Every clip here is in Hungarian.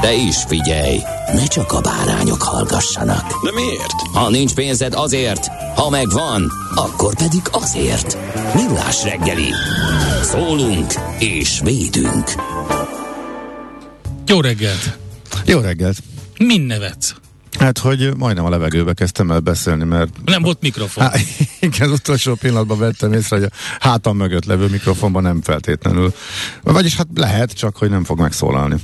De is figyelj, ne csak a bárányok hallgassanak. De miért? Ha nincs pénzed azért, ha megvan, akkor pedig azért. Millás reggeli. Szólunk és védünk. Jó reggelt! Jó reggelt! Min nevetsz? Hát, hogy majdnem a levegőbe kezdtem el beszélni, mert... Nem volt mikrofon. Há, igen, utolsó pillanatban vettem észre, hogy a hátam mögött levő mikrofonban nem feltétlenül. Vagyis hát lehet, csak hogy nem fog megszólalni.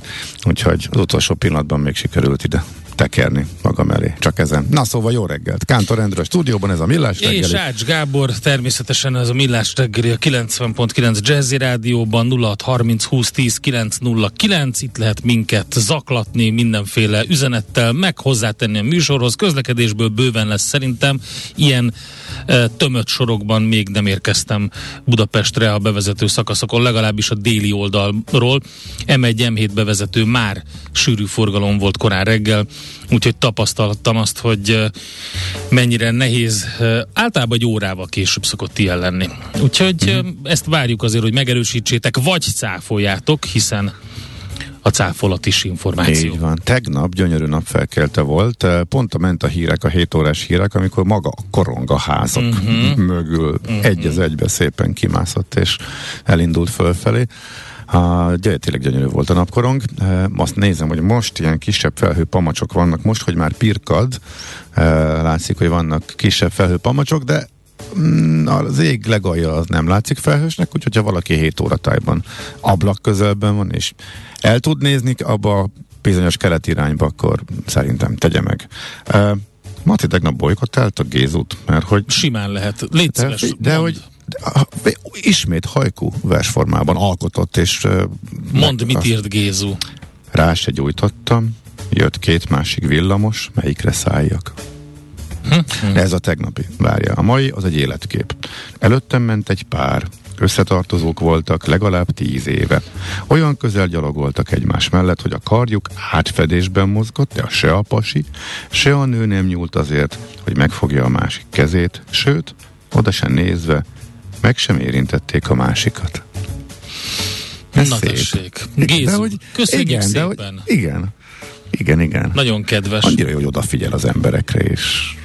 Úgyhogy az utolsó pillanatban még sikerült ide tekerni magam elé. Csak ezen. Na szóval jó reggelt. Kántor Endre a stúdióban, ez a Millás reggeli. És Ács Gábor, természetesen ez a Millás reggeli a 90.9 Jazzy Rádióban 0630 20 10 909. Itt lehet minket zaklatni mindenféle üzenettel, meg hozzátenni a műsorhoz. Közlekedésből bőven lesz szerintem. Ilyen e, tömött sorokban még nem érkeztem Budapestre a bevezető szakaszokon, legalábbis a déli oldalról. M1, M7 bevezető már sűrű forgalom volt korán reggel, úgyhogy tapasztaltam azt, hogy mennyire nehéz, általában egy órával később szokott ilyen lenni. Úgyhogy mm-hmm. ezt várjuk azért, hogy megerősítsétek, vagy cáfoljátok, hiszen a cáfolat is információ. Így van. Tegnap gyönyörű napfelkelte volt, pont a ment a hírek, a 7 órás hírek, amikor maga a koronga házak uh-huh. mögül uh-huh. egy az egybe szépen kimászott és elindult fölfelé. Uh, tényleg gyönyörű volt a napkorong. Uh, azt nézem, hogy most ilyen kisebb felhő pamacsok vannak, most, hogy már pirkad, látszik, hogy vannak kisebb felhő pamacsok, de mm, az ég legalja az nem látszik felhősnek, úgyhogy ha valaki 7 óra tájban ablak közelben van, és el tud nézni abba a bizonyos keleti irányba, akkor szerintem tegye meg. Uh, Mati tegnap bolykottált a Gézút, mert hogy... Simán lehet. Légy de, szíves, de hogy ismét hajkú versformában alkotott, és... Mondd, mit írt Gézu. Rá se gyújtottam, jött két másik villamos, melyikre szálljak. Hm? Ez a tegnapi, várja. A mai az egy életkép. Előttem ment egy pár, összetartozók voltak legalább tíz éve. Olyan közel gyalogoltak egymás mellett, hogy a karjuk átfedésben mozgott, de se a pasi, se a nő nem nyúlt azért, hogy megfogja a másik kezét, sőt, oda sem nézve, meg sem érintették a másikat. Ez Na szép. tessék. Gézu, hogy, köszönjük igen, de hogy, szépen. igen, igen, igen. Nagyon kedves. Annyira hogy odafigyel az emberekre, és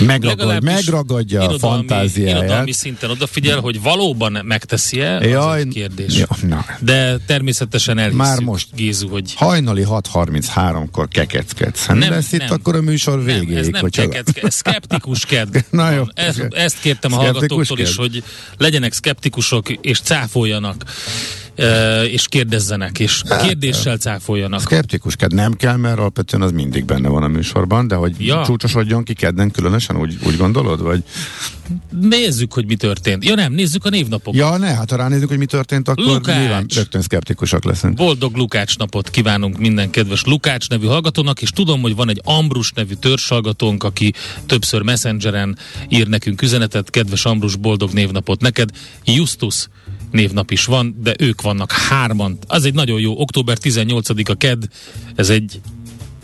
megragad, megragadja a fantáziáját. Irodalmi szinten odafigyel, hogy valóban megteszi-e, az Jaj, egy kérdés. ja, na. De természetesen elhiszük, Már most. Gézu, hogy Hajnali 6.33-kor kekeckedsz. Nem, Nem, lesz itt, nem. akkor a műsor végéig. nem, ez nem hogyha- kekecke, ez szkeptikus kedv. Na jó. Ezt, ezt kértem a hallgatóktól is, hogy legyenek szkeptikusok, és cáfoljanak, és kérdezzenek, és Hát, kérdéssel cáfoljanak. Szkeptikus ked nem kell, mert alapvetően az mindig benne van a műsorban, de hogy ja. csúcsosodjon ki kedden különösen, úgy, úgy gondolod? Vagy? Nézzük, hogy mi történt. Ja nem, nézzük a névnapokat. Ja, ne, hát ha ránézzük, hogy mi történt, akkor Lukács. nyilván rögtön szkeptikusak leszünk. Boldog Lukács napot kívánunk minden kedves Lukács nevű hallgatónak, és tudom, hogy van egy Ambrus nevű törzshallgatónk, aki többször messengeren ír nekünk üzenetet. Kedves Ambrus, boldog névnapot neked. Justus névnap is van, de ők vannak hárman. Az egy nagyon jó, október 18-a ked, ez egy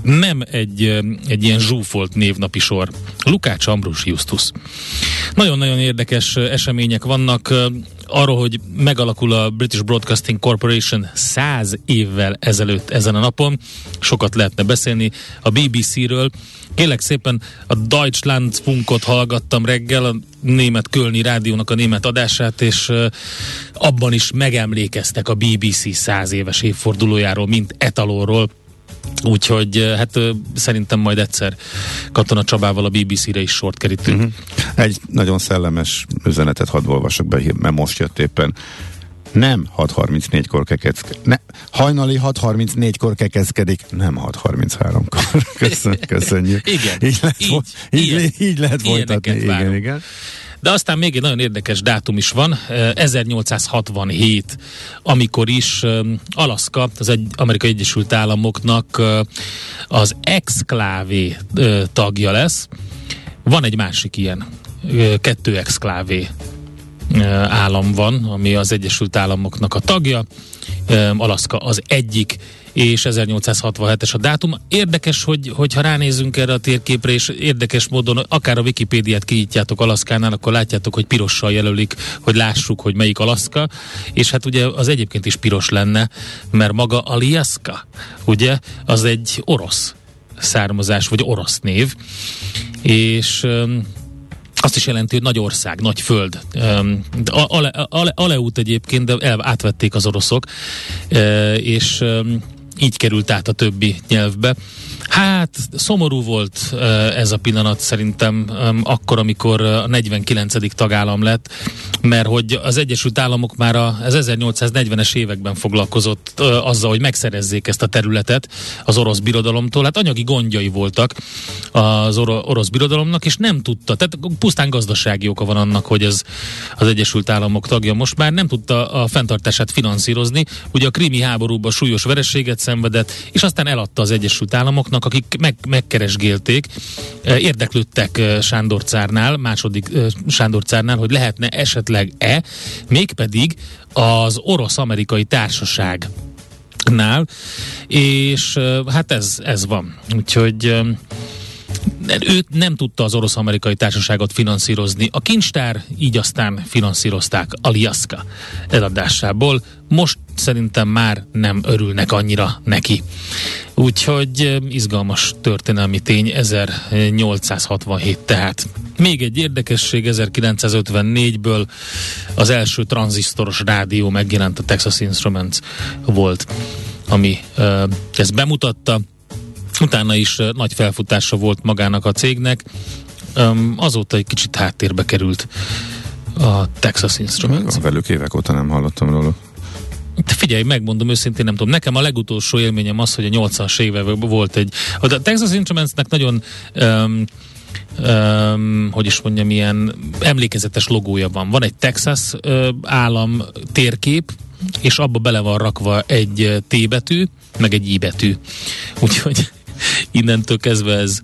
nem egy, egy ilyen zsúfolt névnapi sor. Lukács Ambrus Justus. Nagyon-nagyon érdekes események vannak arról, hogy megalakul a British Broadcasting Corporation száz évvel ezelőtt ezen a napon. Sokat lehetne beszélni a BBC-ről. Kélek szépen a Deutschlandfunkot hallgattam reggel, a német Kölni rádiónak a német adását, és abban is megemlékeztek a BBC száz éves évfordulójáról, mint etalonról Úgyhogy hát szerintem majd egyszer Katona Csabával a BBC-re is sort kerítünk. Mhm. Egy nagyon szellemes üzenetet hadd olvasok be, mert most jött éppen. Nem 6.34-kor kekezkedik. Ne, hajnali 6.34-kor kekezkedik, nem 6.33-kor. Köszön, köszönjük. Igen, Így lehet, így, így, így, lehet folytatni. Igen, igen. De aztán még egy nagyon érdekes dátum is van, eh, 1867, amikor is Alaszka, az egy Amerikai Egyesült Államoknak az exklávé tagja lesz. Van egy másik ilyen, kettő exklávé állam van, ami az Egyesült Államoknak a tagja. Alaszka az egyik, és 1867-es a dátum. Érdekes, hogy, hogyha ránézünk erre a térképre, és érdekes módon akár a Wikipédiát kinyitjátok Alaszkánál, akkor látjátok, hogy pirossal jelölik, hogy lássuk, hogy melyik Alaszka, és hát ugye az egyébként is piros lenne, mert maga Aliaska, ugye, az egy orosz származás, vagy orosz név, és azt is jelenti, hogy nagy ország, nagy föld. Ale, ale, Aleut egyébként, de el, átvették az oroszok, és így került át a többi nyelvbe. Hát szomorú volt ez a pillanat szerintem akkor, amikor a 49. tagállam lett, mert hogy az Egyesült Államok már az 1840-es években foglalkozott azzal, hogy megszerezzék ezt a területet az orosz birodalomtól. Hát anyagi gondjai voltak az oro- orosz birodalomnak, és nem tudta, tehát pusztán gazdasági oka van annak, hogy ez az Egyesült Államok tagja most már nem tudta a fenntartását finanszírozni. Ugye a krimi háborúban súlyos vereséget szenvedett, és aztán eladta az Egyesült Államoknak, akik meg, megkeresgélték, eh, érdeklődtek eh, Sándor cárnál, második eh, Sándor cárnál, hogy lehetne esetleg-e, mégpedig az orosz-amerikai társaság nál, és hát ez, ez van. Úgyhogy őt nem tudta az orosz-amerikai társaságot finanszírozni. A kincstár így aztán finanszírozták Aliaska eladásából. Most szerintem már nem örülnek annyira neki. Úgyhogy ö, izgalmas történelmi tény 1867 tehát. Még egy érdekesség, 1954-ből az első tranzisztoros rádió megjelent, a Texas Instruments volt, ami ö, ezt bemutatta. Utána is nagy felfutása volt magának a cégnek. Azóta egy kicsit háttérbe került a Texas Instruments. Velük évek óta nem hallottam róla. De figyelj, megmondom őszintén, nem tudom. Nekem a legutolsó élményem az, hogy a 80-as években volt egy... A Texas Instrumentsnek nagyon um, um, hogy is mondjam, ilyen emlékezetes logója van. Van egy Texas uh, állam térkép, és abba bele van rakva egy T betű, meg egy I betű. Úgyhogy innentől kezdve ez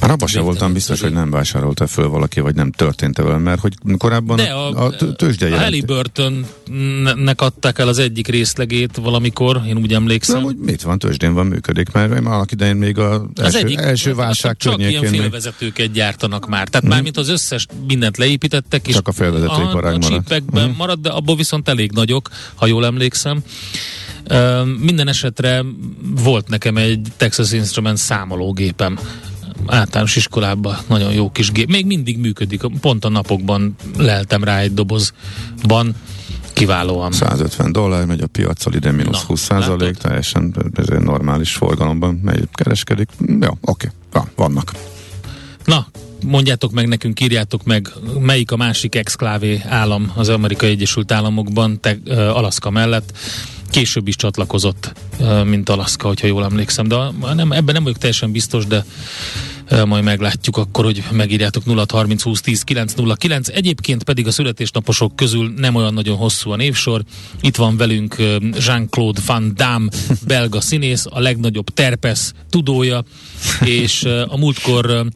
Már abban sem voltam biztos, hogy nem vásárolta föl valaki, vagy nem történt vele, mert hogy korábban De a, a, a tő- tőzsde a Halliburtonnek adták el az egyik részlegét valamikor, én úgy emlékszem. Nem, hogy mit van, tőzsdén van, működik, mert én annak idején még az Az első, egyik, első válság csak ilyen környékén még félvezetőket gyártanak már. Tehát már mint az összes mindent leépítettek, és Csak a félvezetőiparág a, a maradt. csípekben Mhm. maradt, de abból viszont elég nagyok, ha jól emlékszem. Minden esetre volt nekem egy Texas Instruments számológépem általános iskolában nagyon jó kis gép. Még mindig működik. Pont a napokban leltem rá egy dobozban. Kiválóan. 150 dollár megy a piacsal, ide mínusz Na, 20 százalék, teljesen ez egy normális forgalomban megy, kereskedik. Jó, oké, van, vannak. Na, mondjátok meg nekünk, írjátok meg, melyik a másik exklávé állam az Amerikai Egyesült Államokban, te, Alaszka mellett. Később is csatlakozott, mint Alaszka, hogyha jól emlékszem, de nem, ebben nem vagyok teljesen biztos, de majd meglátjuk akkor, hogy megírjátok 0 30 20 10 909. Egyébként pedig a születésnaposok közül nem olyan nagyon hosszú a névsor. Itt van velünk Jean-Claude Van Damme, belga színész, a legnagyobb terpesz tudója, és a múltkor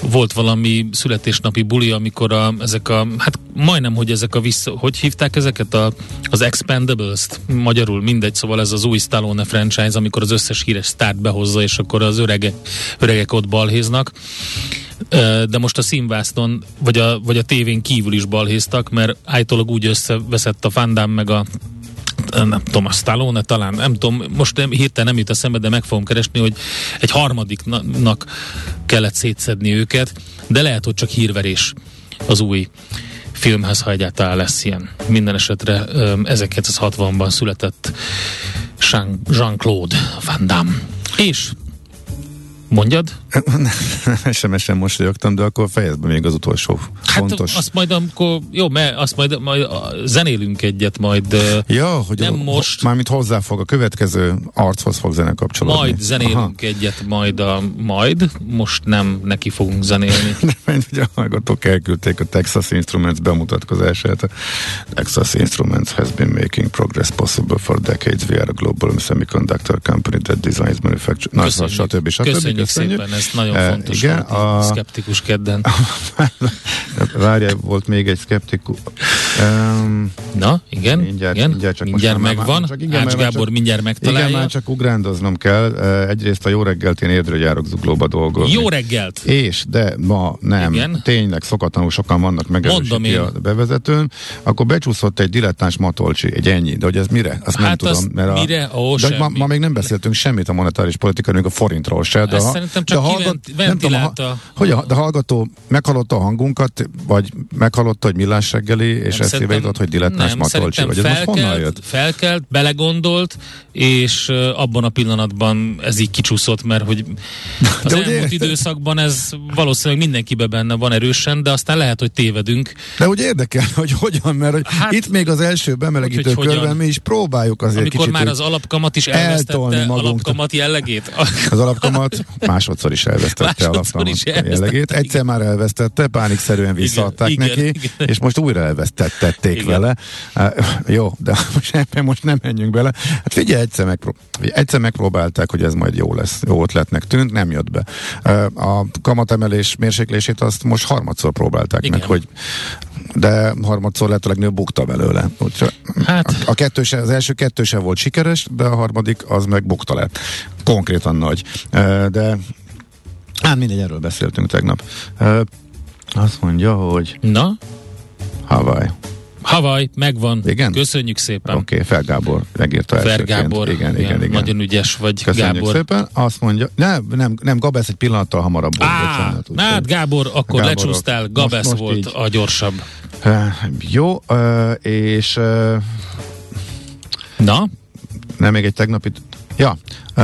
volt valami születésnapi buli, amikor a, ezek a, hát majdnem, hogy ezek a vissza, hogy hívták ezeket a, az Expendables-t, magyarul mindegy, szóval ez az új Stallone franchise, amikor az összes híres sztárt behozza, és akkor az öregek, öregek ott balhéznak. De most a színvásznon, vagy a, vagy a tévén kívül is balhéztak, mert állítólag úgy összeveszett a Van Damme meg a nem tudom, a Stallone talán, nem tudom, most nem, hirtelen nem jut a szembe, de meg fogom keresni, hogy egy harmadiknak kellett szétszedni őket, de lehet, hogy csak hírverés az új filmhez, ha egyáltalán lesz ilyen. Minden esetre ö, 1960-ban született Jean- Jean-Claude Van Damme. És mondjad? SMS-en mosolyogtam, de akkor fejezd be még az utolsó Hát fontos. azt majd amikor, jó, mert azt majd, majd zenélünk egyet, majd Ja, hogy nem a, most. Mármint hozzáfog, a következő archoz fog zene kapcsolódni. majd zenélünk Aha. egyet, majd a majd, most nem neki fogunk zenélni. Mert ugye a hallgatók elküldték a Texas Instruments bemutatkozását. A Texas Instruments has been making progress possible for decades. We are a global semiconductor company that designs manufacture. Köszönjük, stb. stb. Köszönjük, szépen, ez nagyon Eh, fontos igen, volt a... szkeptikus kedden. Várjál, volt még egy szkeptikus. Um, Na, igen, Mindjárt- igen, mindjárt csak mindjárt most megvan. már- csak igen, Ács Gábor csak- mindjárt megtalálja. igen, már csak ugrándoznom kell. Eh, Egyrészt a jó reggelt én érdről járok zuglóba dolgozni. Jó reggelt! És, de ma nem. Igen. Tényleg szokatlanul sokan vannak én. a bevezetőn. Akkor becsúszott egy dilettáns matolcsi, egy ennyi. De hogy ez mire? Azt nem Hát tudom. mert a, mire? Ó, de ma, ma, még nem beszéltünk semmit a monetáris politikáról, még a forintról se. De ha- szerintem csak de kivent- nem tudom, ha, hogy a, de hallgató meghallotta a hangunkat, vagy meghallotta, hogy millás reggeli, és Nem, eszébe jutott, hogy dilettáns nem, matolcsi. Vagy ez most honnan felkelt, jött? felkelt, belegondolt, és abban a pillanatban ez így kicsúszott, mert hogy az De elmúlt időszakban ez valószínűleg mindenkibe benne van erősen, de aztán lehet, hogy tévedünk. De úgy érdekel, hogy hogyan, mert hogy Hát, itt még az első bemelegítő hogy hogyan. körben mi is próbáljuk azért Amikor kicsit már az alapkamat is elvesztette magunktól. alapkamat jellegét. Az alapkamat másodszor is elvesztette is elvesztette, jellegét. Egyszer már elvesztette, pánikszerűen visszaadták igen, neki, igen. és most újra elvesztették vele. Uh, jó, de most ebben most nem menjünk bele. Hát figyelj, egyszer, megpró- egyszer megpróbálták, hogy ez majd jó lesz, jó ötletnek tűnt, nem jött be. Uh, a kamatemelés mérséklését azt most harmadszor próbálták Igen. meg, hogy de harmadszor lett a legnagyobb bukta belőle. Úgyhogy Hát. a, a kettőse, az első kettő sem volt sikeres, de a harmadik az meg bukta lett. Konkrétan nagy. De hát mindegy, erről beszéltünk tegnap. Azt mondja, hogy Na, Hawaii. Havaj, megvan. Igen? Köszönjük szépen. Oké, okay, Fel Gábor megírta elsőként. Gábor. Igen, igen, igen. Nagyon ügyes vagy, Köszönjük Gábor. szépen. Azt mondja, nem, nem, nem Gabesz egy pillanattal hamarabb volt. Á, bocsánat, hát Gábor, akkor Gáborok. lecsúsztál, Most- Gabesz most volt így. a gyorsabb. Jó, és Na, nem még egy tegnapi Ja,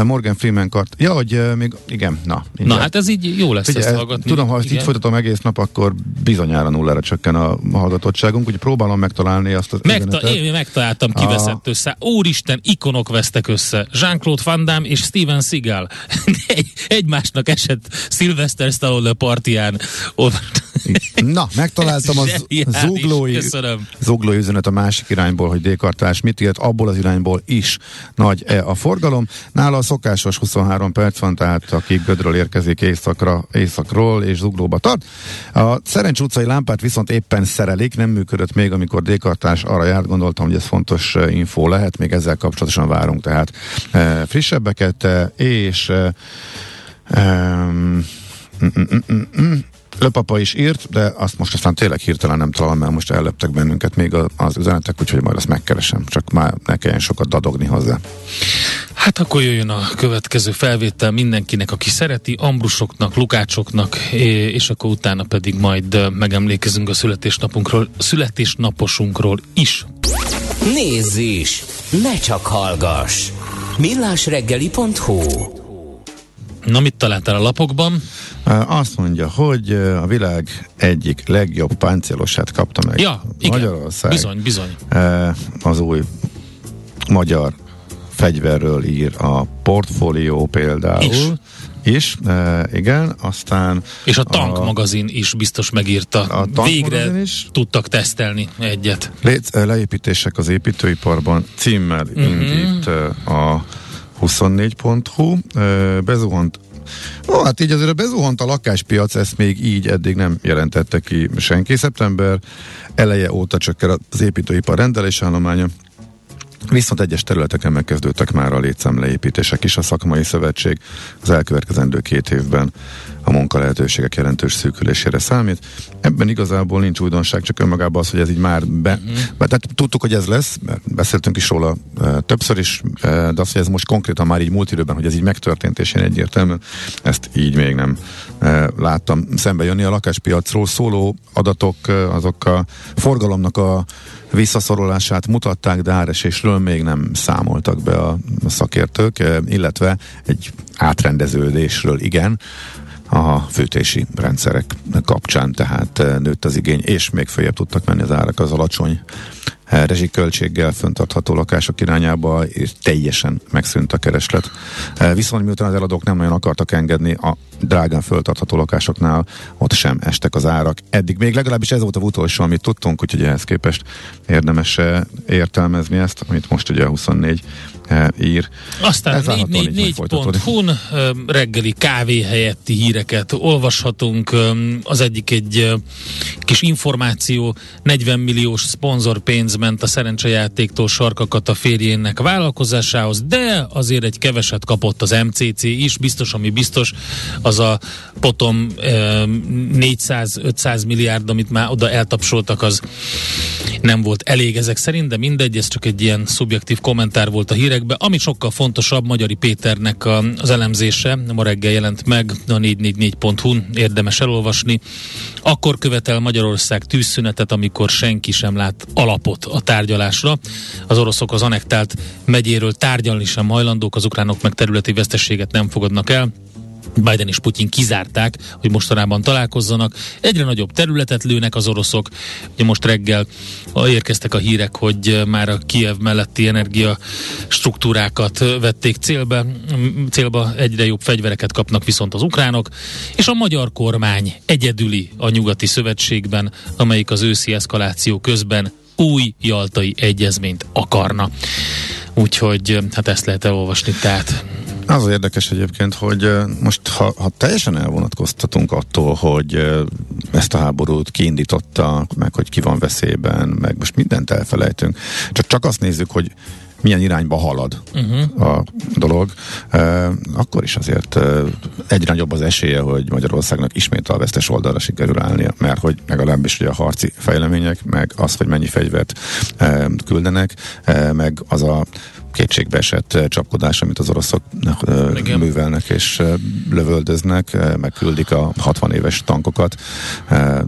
Morgan Freeman kart. Ja, hogy uh, még, igen, na. na mindjárt. hát ez így jó lesz Figyelj, ezt ez- hallgatni. tudom, ha ezt így Igen. folytatom egész nap, akkor bizonyára nullára csökken a hallgatottságunk, úgyhogy próbálom megtalálni azt az Megta- én megtaláltam, ki A- össze. Úristen, ikonok vesztek össze. Jean-Claude Van Damme és Steven Seagal. Egy, egymásnak esett Sylvester Stallone partiján. Na, megtaláltam az zuglói, zuglói üzenet a másik irányból, hogy Dékartás mit írt, abból az irányból is nagy e a forgalom. Nála szokásos 23 perc van, tehát aki Gödről érkezik északra, északról és zuglóba tart. A Szerencs utcai lámpát viszont éppen szerelik, nem működött még, amikor Dékartás arra járt, gondoltam, hogy ez fontos eh, info lehet, még ezzel kapcsolatosan várunk tehát e, frissebbeket, e, és mm. Löpapa is írt, de azt most aztán tényleg hirtelen nem találom, mert most elleptek bennünket még az üzenetek, úgyhogy majd azt megkeresem, csak már ne kelljen sokat dadogni hozzá. Hát akkor jöjjön a következő felvétel mindenkinek, aki szereti, Ambrusoknak, Lukácsoknak, és akkor utána pedig majd megemlékezünk a születésnapunkról, születésnaposunkról is. Nézz is! Ne csak hallgass! millásreggeli.hu Na, mit találtál a lapokban? Azt mondja, hogy a világ egyik legjobb páncélosát kapta meg Ja, igen. Magyarország. Bizony, bizony. Az új magyar fegyverről ír a portfólió például. Is. Is, uh, igen, aztán És a Tank magazin is biztos megírta. A Tank Végre magazin is? tudtak tesztelni egyet. Léc, leépítések az építőiparban címmel Mhm. uh-huh. indít a 24.hu. Uh, Bezuhant Ó, hát így azért bezuhant a lakáspiac, ezt még így eddig nem jelentette ki senki. Szeptember eleje óta csökken az építőipar rendelésállománya, Viszont egyes területeken megkezdődtek már a létszám leépítések is. A szakmai szövetség az elkövetkezendő két évben a munkalehetőségek jelentős szűkülésére számít. Ebben igazából nincs újdonság, csak önmagában az, hogy ez így már be, uh-huh. tehát tudtuk, hogy ez lesz, mert beszéltünk is róla e, többször is, e, de az, hogy ez most konkrétan már így múlt időben, hogy ez így megtörtént és ilyen egyértelmű, ezt így még nem e, láttam szembe jönni. A lakáspiacról szóló adatok, azok a forgalomnak a visszaszorulását mutatták, de áresésről még nem számoltak be a, szakértők, illetve egy átrendeződésről igen, a fűtési rendszerek kapcsán, tehát eh, nőtt az igény, és még följebb tudtak menni az árak az alacsony rezsiköltséggel föntartható lakások irányába, és teljesen megszűnt a kereslet. Eh, viszont miután az eladók nem nagyon akartak engedni a drágán föltartható lakásoknál, ott sem estek az árak. Eddig még legalábbis ez volt a utolsó, amit tudtunk, úgyhogy ehhez képest érdemes értelmezni ezt, amit most ugye a 24 e, ír. Aztán 444.hu-n reggeli kávé helyetti híreket olvashatunk. Az egyik egy kis információ, 40 milliós szponzorpénz ment a szerencsejátéktól sarkakat a férjének vállalkozásához, de azért egy keveset kapott az MCC is, biztos, ami biztos, az a potom 400-500 milliárd, amit már oda eltapsoltak, az nem volt elég ezek szerint, de mindegy, ez csak egy ilyen szubjektív kommentár volt a hírekben. Ami sokkal fontosabb, Magyari Péternek az elemzése, ma reggel jelent meg a 444.hu-n, érdemes elolvasni. Akkor követel Magyarország tűzszünetet, amikor senki sem lát alapot a tárgyalásra. Az oroszok az anektált megyéről tárgyalni sem hajlandók, az ukránok meg területi veszteséget nem fogadnak el. Biden és Putyin kizárták, hogy mostanában találkozzanak. Egyre nagyobb területet lőnek az oroszok. Ugye most reggel érkeztek a hírek, hogy már a Kiev melletti energia struktúrákat vették célba, célba egyre jobb fegyvereket kapnak viszont az ukránok, és a magyar kormány egyedüli a nyugati szövetségben, amelyik az őszi eszkaláció közben új jaltai egyezményt akarna. Úgyhogy hát ezt lehet elolvasni, tehát az érdekes egyébként, hogy most ha, ha teljesen elvonatkoztatunk attól, hogy ezt a háborút kiindította, meg hogy ki van veszélyben, meg most mindent elfelejtünk, csak, csak azt nézzük, hogy milyen irányba halad uh-huh. a dolog, akkor is azért uh, egyre nagyobb az esélye, hogy Magyarországnak ismét a vesztes oldalra sikerül állnia, mert hogy legalábbis ugye a harci fejlemények, meg az, hogy mennyi fegyvert küldenek, meg az a kétségbe esett csapkodás, amit az oroszok Igen. művelnek és lövöldöznek, megküldik a 60 éves tankokat,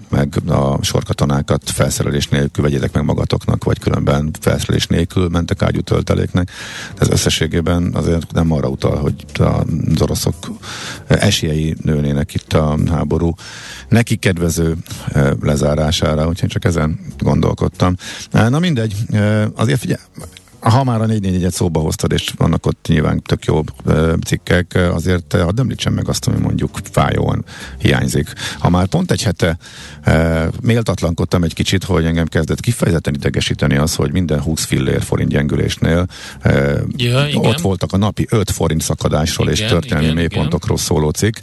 meg a sorkatonákat felszerelés nélkül vegyétek meg magatoknak, vagy különben felszerelés nélkül mentek ágyú tölteléknek. Ez összességében azért nem arra utal, hogy az oroszok esélyei nőnének itt a háború neki kedvező lezárására, úgyhogy csak ezen gondolkodtam. Na mindegy, azért figyelj, ha már a 441-et szóba hoztad, és vannak ott nyilván tök jó cikkek, azért hadd említsem meg azt, ami mondjuk fájóan hiányzik. Ha már pont egy hete e, méltatlankodtam egy kicsit, hogy engem kezdett kifejezetten idegesíteni az, hogy minden 20 fillér forint gyengülésnél e, ja, ott voltak a napi 5 forint szakadásról igen, és történelmi igen, mélypontokról igen. szóló cikk,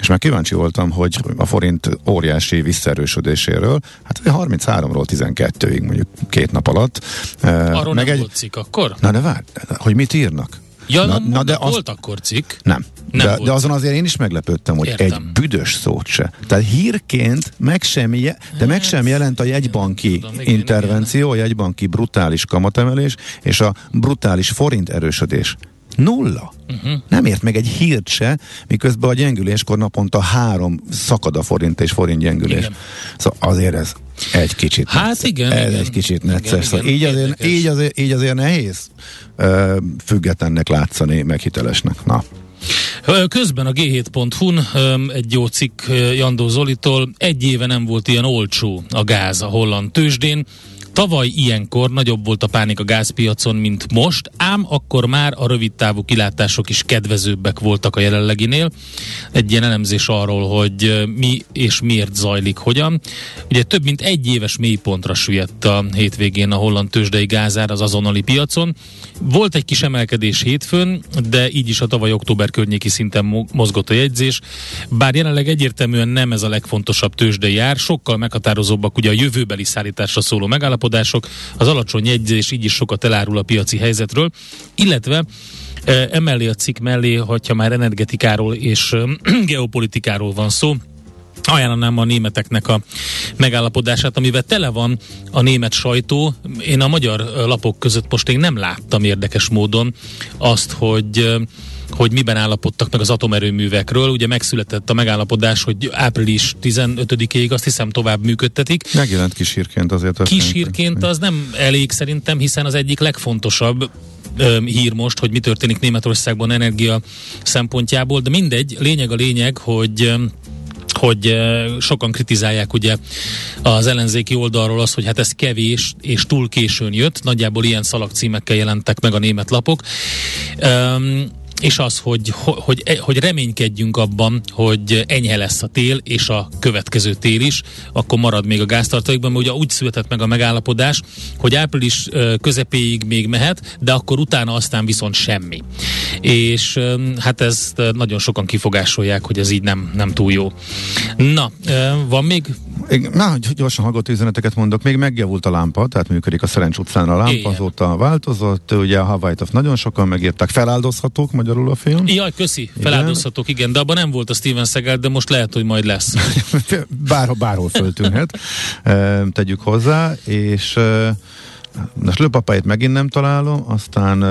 és már kíváncsi voltam, hogy a forint óriási visszaerősödéséről, hát 33-ról 12-ig mondjuk két nap alatt. E, Arról meg nem egy, cikk akkor? Na de várj, hogy mit írnak? Ja, na, na, de volt az... akkor cikk. Nem. nem de, de azon azért én is meglepődtem, hogy Értem. egy büdös szót se. Tehát hírként meg sem, je, de meg sem jelent a jegybanki tudom, igen, intervenció, igen. a jegybanki brutális kamatemelés és a brutális forint erősödés. Nulla. Uh-huh. Nem ért meg egy hírt se, miközben a gyengüléskor naponta három szakad a forint és forint gyengülés. Igen. Szóval azért ez egy kicsit. Hát necces. igen. Ez igen. egy kicsit necces. Igen, szóval igen, így, azért, így, azért, így azért nehéz uh, függetlennek látszani, meg hitelesnek. Na. Közben a g7.hu-n egy jó cikk Jandó Zolitól, egy éve nem volt ilyen olcsó a gáz a holland tőzsdén, Tavaly ilyenkor nagyobb volt a pánik a gázpiacon, mint most, ám akkor már a rövid távú kilátások is kedvezőbbek voltak a jelenleginél. Egy ilyen elemzés arról, hogy mi és miért zajlik, hogyan. Ugye több mint egy éves mélypontra süllyedt a hétvégén a holland tőzsdei gázár az azonnali piacon. Volt egy kis emelkedés hétfőn, de így is a tavaly október környéki szinten mozgott a jegyzés. Bár jelenleg egyértelműen nem ez a legfontosabb tőzsdei ár, sokkal meghatározóbbak ugye a jövőbeli szállításra szóló megállapodások, az alacsony jegyzés így is sokat elárul a piaci helyzetről, illetve Emellé a cikk mellé, hogyha már energetikáról és geopolitikáról van szó, ajánlanám a németeknek a megállapodását, amivel tele van a német sajtó. Én a magyar lapok között most én nem láttam érdekes módon azt, hogy hogy miben állapodtak meg az atomerőművekről. Ugye megszületett a megállapodás, hogy április 15-ig azt hiszem tovább működtetik. Megjelent kisírként azért. Kisírként az nem elég szerintem, hiszen az egyik legfontosabb hír most, hogy mi történik Németországban energia szempontjából, de mindegy, lényeg a lényeg, hogy hogy sokan kritizálják ugye az ellenzéki oldalról az, hogy hát ez kevés és túl későn jött, nagyjából ilyen szalagcímekkel jelentek meg a német lapok. Um, és az, hogy, hogy, hogy reménykedjünk abban, hogy enyhe lesz a tél, és a következő tél is, akkor marad még a gáztartalékban, mert ugye úgy született meg a megállapodás, hogy április közepéig még mehet, de akkor utána aztán viszont semmi. És hát ezt nagyon sokan kifogásolják, hogy ez így nem, nem túl jó. Na, van még Na, gyorsan hallgató üzeneteket mondok. Még megjavult a lámpa, tehát működik a Szerencs utcán a lámpa, Igen. azóta változott. Ugye a Hawaii-t nagyon sokan megírták. Feláldozhatók magyarul a film? Jaj, köszi. Feláldozhatók, igen. igen. De abban nem volt a Steven Seagal, de most lehet, hogy majd lesz. Bár, bárhol föltűnhet. Tegyük hozzá. És a slőpapáit megint nem találom, aztán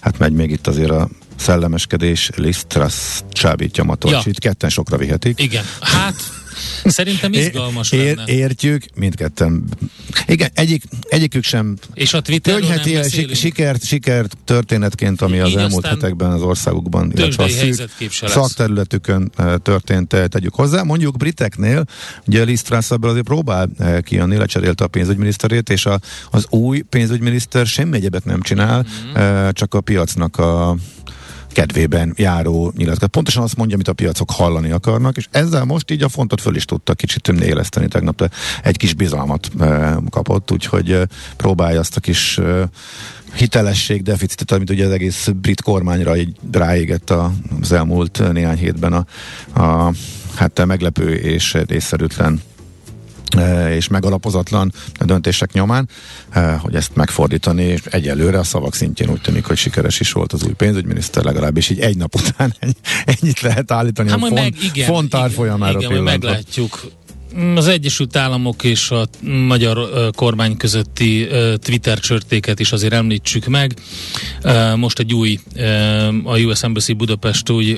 hát megy még itt azért a szellemeskedés, Lisztrasz csábítja Matolcsit, ja. ketten sokra vihetik. Igen, hát Szerintem izgalmas ér, lenne. Értjük, mindketten. Igen, egyik, egyikük sem. És a Twitterről nem ilyen sikert, sikert történetként, ami az elmúlt hetekben az országukban, illetve a szakterületükön eh, történt, eh, tegyük hozzá. Mondjuk briteknél, ugye Liz Truss azért próbál eh, kijönni, lecserélte a pénzügyminiszterét, és a, az új pénzügyminiszter semmi egyebet nem csinál, mm-hmm. csak a piacnak a kedvében járó nyilatkozat. Pontosan azt mondja, amit a piacok hallani akarnak, és ezzel most így a fontot föl is tudta kicsit éleszteni tegnap, egy kis bizalmat e, kapott, úgyhogy e, próbálja azt a kis e, hitelesség deficitet, amit ugye az egész brit kormányra így ráégett az elmúlt néhány hétben a, a hát meglepő és észszerűtlen és megalapozatlan döntések nyomán, e, hogy ezt megfordítani, és egyelőre a szavak szintjén úgy tűnik, hogy sikeres is volt az új pénzügyminiszter, legalábbis így egy nap után ennyit lehet állítani hát a font, meg, igen, font árfolyamára igen, igen, meglátjuk. Az Egyesült Államok és a magyar kormány közötti Twitter csörtéket is azért említsük meg. Most egy új, a US Embassy Budapest új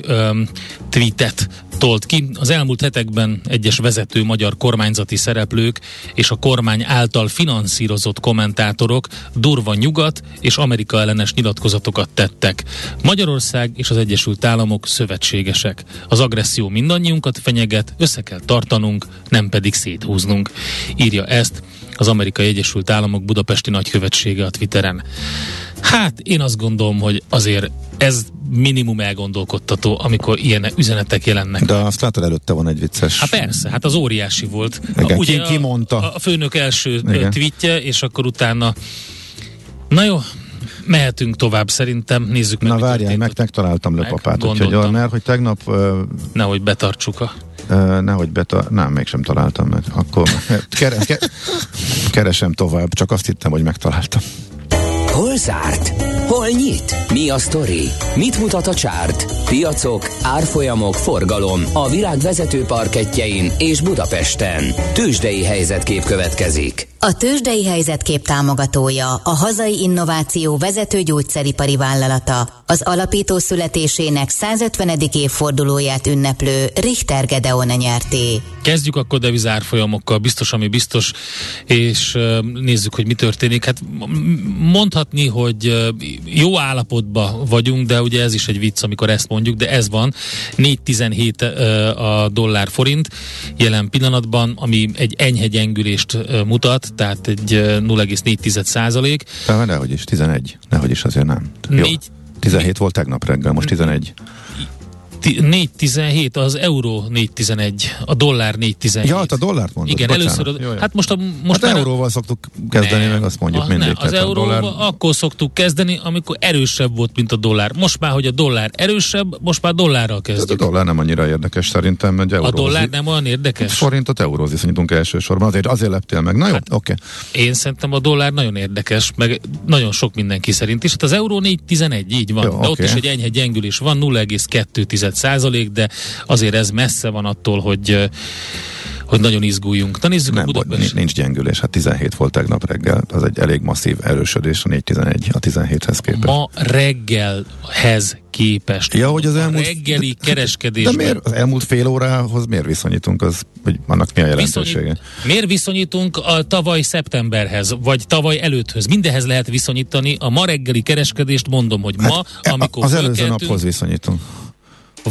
tweetet tolt ki. Az elmúlt hetekben egyes vezető magyar kormányzati szereplők és a kormány által finanszírozott kommentátorok durva nyugat és Amerika ellenes nyilatkozatokat tettek. Magyarország és az Egyesült Államok szövetségesek. Az agresszió mindannyiunkat fenyeget, össze kell tartanunk, nem pedig széthúznunk. Írja ezt az Amerikai Egyesült Államok budapesti nagykövetsége a Twitteren. Hát én azt gondolom, hogy azért ez minimum elgondolkodtató, amikor ilyen üzenetek jelennek. De azt látod, előtte van egy vicces. Hát persze, hát az óriási volt. Igen, Ugye ki, ki mondta? A, a főnök első Igen. tweetje, és akkor utána Na jó, mehetünk tovább szerintem, nézzük meg. Na várjál, meg megtaláltam Löpapát, úgyhogy mert hogy tegnap... Uh, Nehogy betartsuk a... Uh, nehogy betar... Nem, mégsem találtam meg. Akkor kere, ke, keresem tovább, csak azt hittem, hogy megtaláltam. Hol zárt? Hol nyit? Mi a sztori? Mit mutat a csárt? Piacok, árfolyamok, forgalom a világ vezető parketjein és Budapesten. Tősdei helyzetkép következik. A Tősdei helyzetkép támogatója a hazai innováció vezető gyógyszeripari vállalata, az alapító születésének 150. évfordulóját ünneplő Richter Gedeon nyerté. Kezdjük akkor devizárfolyamokkal, biztos, ami biztos, és nézzük, hogy mi történik. Hát mondhatni, hogy jó állapotban vagyunk, de ugye ez is egy vicc, amikor ezt mondjuk, de ez van. 4,17 a dollár forint jelen pillanatban, ami egy enyhe gyengülést mutat, tehát egy 0,4 százalék. Tehát nehogy is, 11. Nehogy is azért nem. Jó. 4, 17 volt tegnap reggel, most 11. 4,17, az euró 4,11, a dollár 4,17. Ja, hát a dollárt mondod, Igen, bocsánat. először, jó. hát most, a, most hát már euróval szoktuk kezdeni, Nem. meg azt mondjuk a, mindig. Nem, az a euróval dollár- akkor szoktuk kezdeni, amikor erősebb volt, mint a dollár. Most már, hogy a dollár erősebb, most már dollárral Tehát a kezdjük. dollár nem annyira érdekes szerintem, egy A euróhoz. dollár nem olyan érdekes? Forintot euróhoz viszonyítunk elsősorban, azért, azért leptél meg. Na jó, Hát- oké. Én szerintem a dollár nagyon érdekes, meg nagyon sok mindenki szerint is. Hát az euró 4,11, így van. Jó, de ott oké. is egy enyhe gyengülés van, 0,2 százalék, de azért ez messze van attól, hogy hogy nagyon izguljunk. Na nézzük a Nem, bo- Budapest. nincs, nincs gyengülés, hát 17 volt tegnap reggel, az egy elég masszív erősödés a 4-11 a 17-hez képest. Ma reggelhez képest. Ja, hogy az a elmúlt- reggeli De kereskedésben. miért az elmúlt fél órához miért viszonyítunk, az, hogy annak mi a jelentősége? Viszonyít, miért viszonyítunk a tavaly szeptemberhez, vagy tavaly előtthöz? Mindenhez lehet viszonyítani. A ma reggeli kereskedést mondom, hogy ma, e- amikor az előző naphoz viszonyítunk.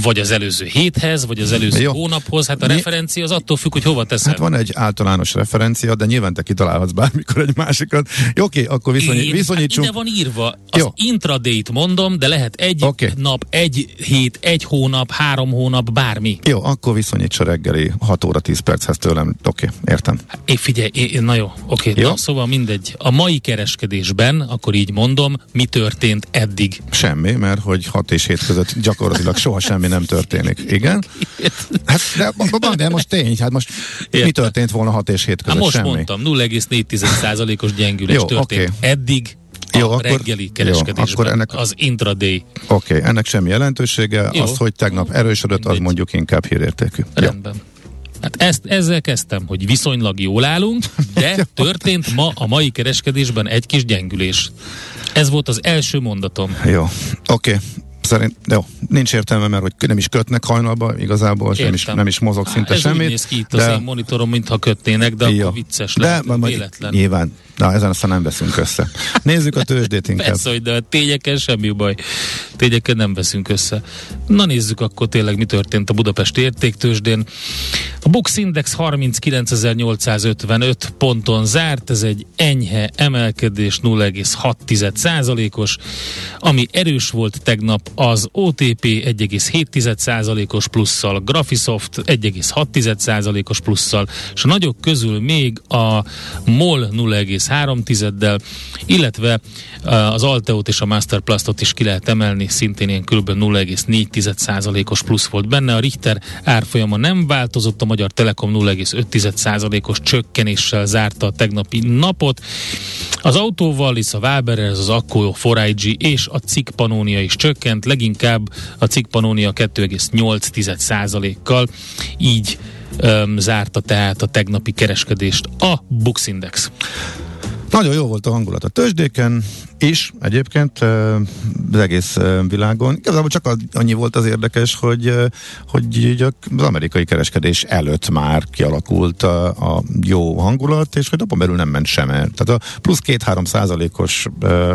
Vagy az előző héthez, vagy az előző Jó. hónaphoz, hát a Mi- referencia az attól függ, hogy hova teszem. Hát van egy általános referencia, de nyilván te kitalálhatsz bármikor egy másikat. Jó, oké, akkor viszony, Én, viszonyítsunk. Hát ide van írva. Az Jó. intradate mondom, de lehet egy Oké. nap, egy hét, egy hónap, három hónap, bármi. Jó, akkor viszonyíts a reggeli 6 óra 10 perchez tőlem. Oké, értem. É, figyelj, é, na jó, oké, Jó. na, szóval mindegy. A mai kereskedésben, akkor így mondom, mi történt eddig? Semmi, mert hogy 6 és 7 között gyakorlatilag soha semmi nem történik. Igen? Hát, de, de, most tény, hát most mi Értem. történt volna 6 és 7 Hát között? most semmi. mondtam, 0,4%-os gyengülés Jó, történt oké. eddig a Jó, akkor- reggeli jó, kereskedésben, akkor ennek- az intraday. Oké, okay, ennek semmi jelentősége. Jó. Az, hogy tegnap erősödött, az Mindegy. mondjuk inkább hírértékű. Jó. Rendben. Hát ezt, ezzel kezdtem, hogy viszonylag jól állunk, de történt ma a mai kereskedésben egy kis gyengülés. Ez volt az első mondatom. Jó, oké. Okay. Szerint, jó, nincs értelme, mert hogy nem is kötnek hajnalba, igazából nem is, Értem. nem is mozog szinte Ez semmit. úgy néz ki itt az én monitorom, mintha kötnének, de Jó. akkor vicces de lehet, majd véletlen. Nyilván, na ezen aztán nem veszünk össze. Nézzük a tőzsdét inkább. Persze, hogy de a tényeken semmi baj. Tényeken nem veszünk össze. Na nézzük akkor tényleg, mi történt a Budapesti értéktősdén. A Bux Index 39.855 ponton zárt, ez egy enyhe emelkedés 0,6%-os, ami erős volt tegnap az OTP 1,7%-os plusszal, Graphisoft 1,6%-os plusszal, és a nagyok közül még a MOL 0,3-del, illetve uh, az Alteot és a Masterplastot is ki lehet emelni, szintén ilyen kb. 0,4%-os plusz volt benne. A Richter árfolyama nem változott, a Magyar Telekom 0,5%-os csökkenéssel zárta a tegnapi napot. Az autóval is a Waber, ez az Akko, Foraigi és a Cik Panónia is csökkent, leginkább a Cik Panónia 2,8%-kal, így öm, zárta tehát a tegnapi kereskedést a Bux Index. Nagyon jó volt a hangulat a tőzsdéken is, egyébként az egész világon. Igazából csak annyi volt az érdekes, hogy, hogy az amerikai kereskedés előtt már kialakult a, a jó hangulat, és hogy napon belül nem ment sem el. Tehát a plusz két-három százalékos ö,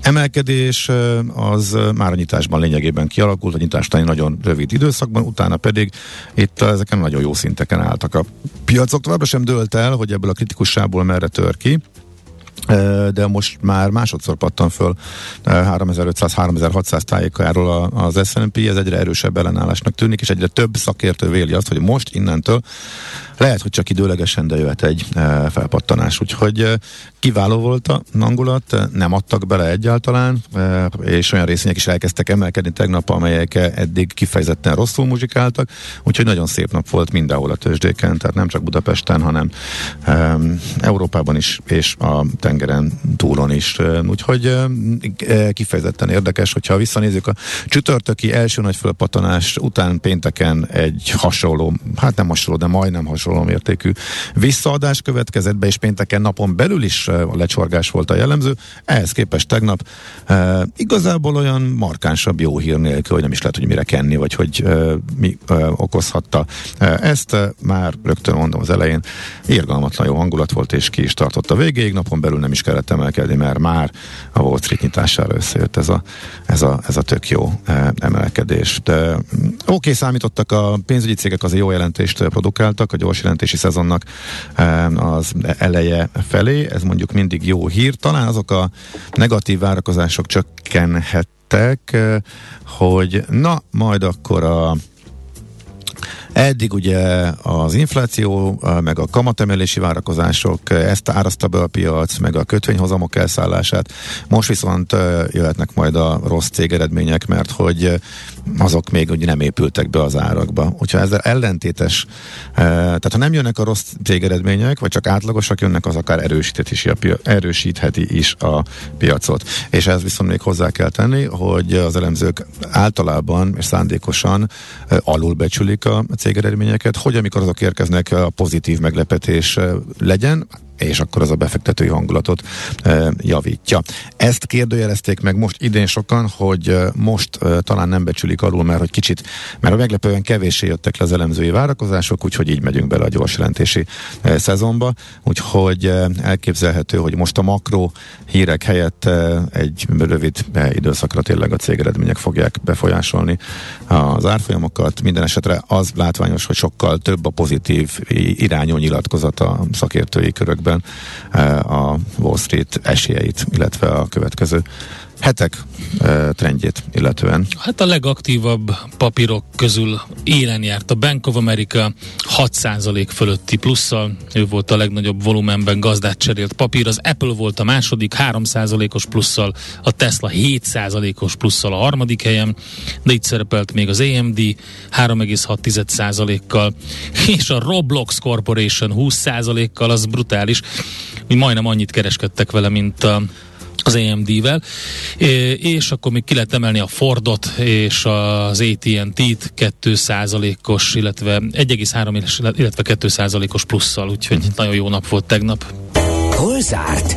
emelkedés az már a nyitásban lényegében kialakult, a nyitás utáni nagyon rövid időszakban, utána pedig itt ezeken nagyon jó szinteken álltak a piacok. Továbbra sem dőlt el, hogy ebből a kritikussából merre tör ki. De most már másodszor pattan föl 3500-3600 tájékáról az S&P, ez egyre erősebb ellenállásnak tűnik, és egyre több szakértő véli azt, hogy most innentől lehet, hogy csak időlegesen, de jöhet egy felpattanás. Úgyhogy kiváló volt a hangulat, nem adtak bele egyáltalán, e, és olyan részvények is elkezdtek emelkedni tegnap, amelyek eddig kifejezetten rosszul muzsikáltak, úgyhogy nagyon szép nap volt mindenhol a tőzsdéken, tehát nem csak Budapesten, hanem e, Európában is, és a tengeren túlon is. Úgyhogy e, kifejezetten érdekes, hogyha visszanézzük a csütörtöki első nagy fölpattanás után pénteken egy hasonló, hát nem hasonló, de majdnem hasonló mértékű visszaadás következett be, és pénteken napon belül is a lecsorgás volt a jellemző. Ehhez képest tegnap e, igazából olyan markánsabb jó hír nélkül, hogy nem is lehet, hogy mire kenni, vagy hogy e, mi e, okozhatta e, ezt. E, már rögtön mondom az elején, irgalmatlan jó hangulat volt, és ki is tartott a végéig. Napon belül nem is kellett emelkedni, mert már a Wall Street nyitására összejött ez a, ez a, ez a tök jó e, emelkedés. De, mm, Oké, számítottak a pénzügyi cégek, az jó jelentést produkáltak a gyors jelentési szezonnak e, az eleje felé. Ez mondjuk mondjuk mindig jó hír. Talán azok a negatív várakozások csökkenhettek, hogy na, majd akkor a Eddig ugye az infláció, meg a kamatemelési várakozások ezt árazta be a piac, meg a kötvényhozamok elszállását. Most viszont jöhetnek majd a rossz cégeredmények, mert hogy azok még ugye nem épültek be az árakba. Úgyhogy ezzel ellentétes, tehát ha nem jönnek a rossz cégeredmények, vagy csak átlagosak jönnek, az akár erősítheti is a, erősítheti is a piacot. És ez viszont még hozzá kell tenni, hogy az elemzők általában és szándékosan alulbecsülik a cégeredményeket, hogy amikor azok érkeznek, a pozitív meglepetés legyen, és akkor az a befektetői hangulatot e, javítja. Ezt kérdőjelezték meg most idén sokan, hogy most e, talán nem becsülik alul, mert hogy kicsit, mert a meglepően kevéssé jöttek le az elemzői várakozások, úgyhogy így megyünk bele a gyors jelentési e, szezonba, úgyhogy e, elképzelhető, hogy most a makro hírek helyett e, egy rövid e, időszakra tényleg a cégeredmények fogják befolyásolni az árfolyamokat. Minden esetre az látványos, hogy sokkal több a pozitív irányú nyilatkozat a szakértői körökben, években eh, a Wall Street esélyeit, illetve a következő hetek trendjét illetően. Hát a legaktívabb papírok közül élen járt a Bank of America 6% fölötti plusszal, ő volt a legnagyobb volumenben gazdát cserélt papír, az Apple volt a második 3%-os plusszal, a Tesla 7%-os plusszal a harmadik helyen, de itt szerepelt még az AMD 3,6%-kal, és a Roblox Corporation 20%-kal, az brutális, mi majdnem annyit kereskedtek vele, mint a az AMD-vel, és akkor még ki lehet emelni a Fordot és az AT&T-t 2%-os, illetve 1,3, illetve 2%-os plusszal, úgyhogy mm. nagyon jó nap volt tegnap. Hol zárt?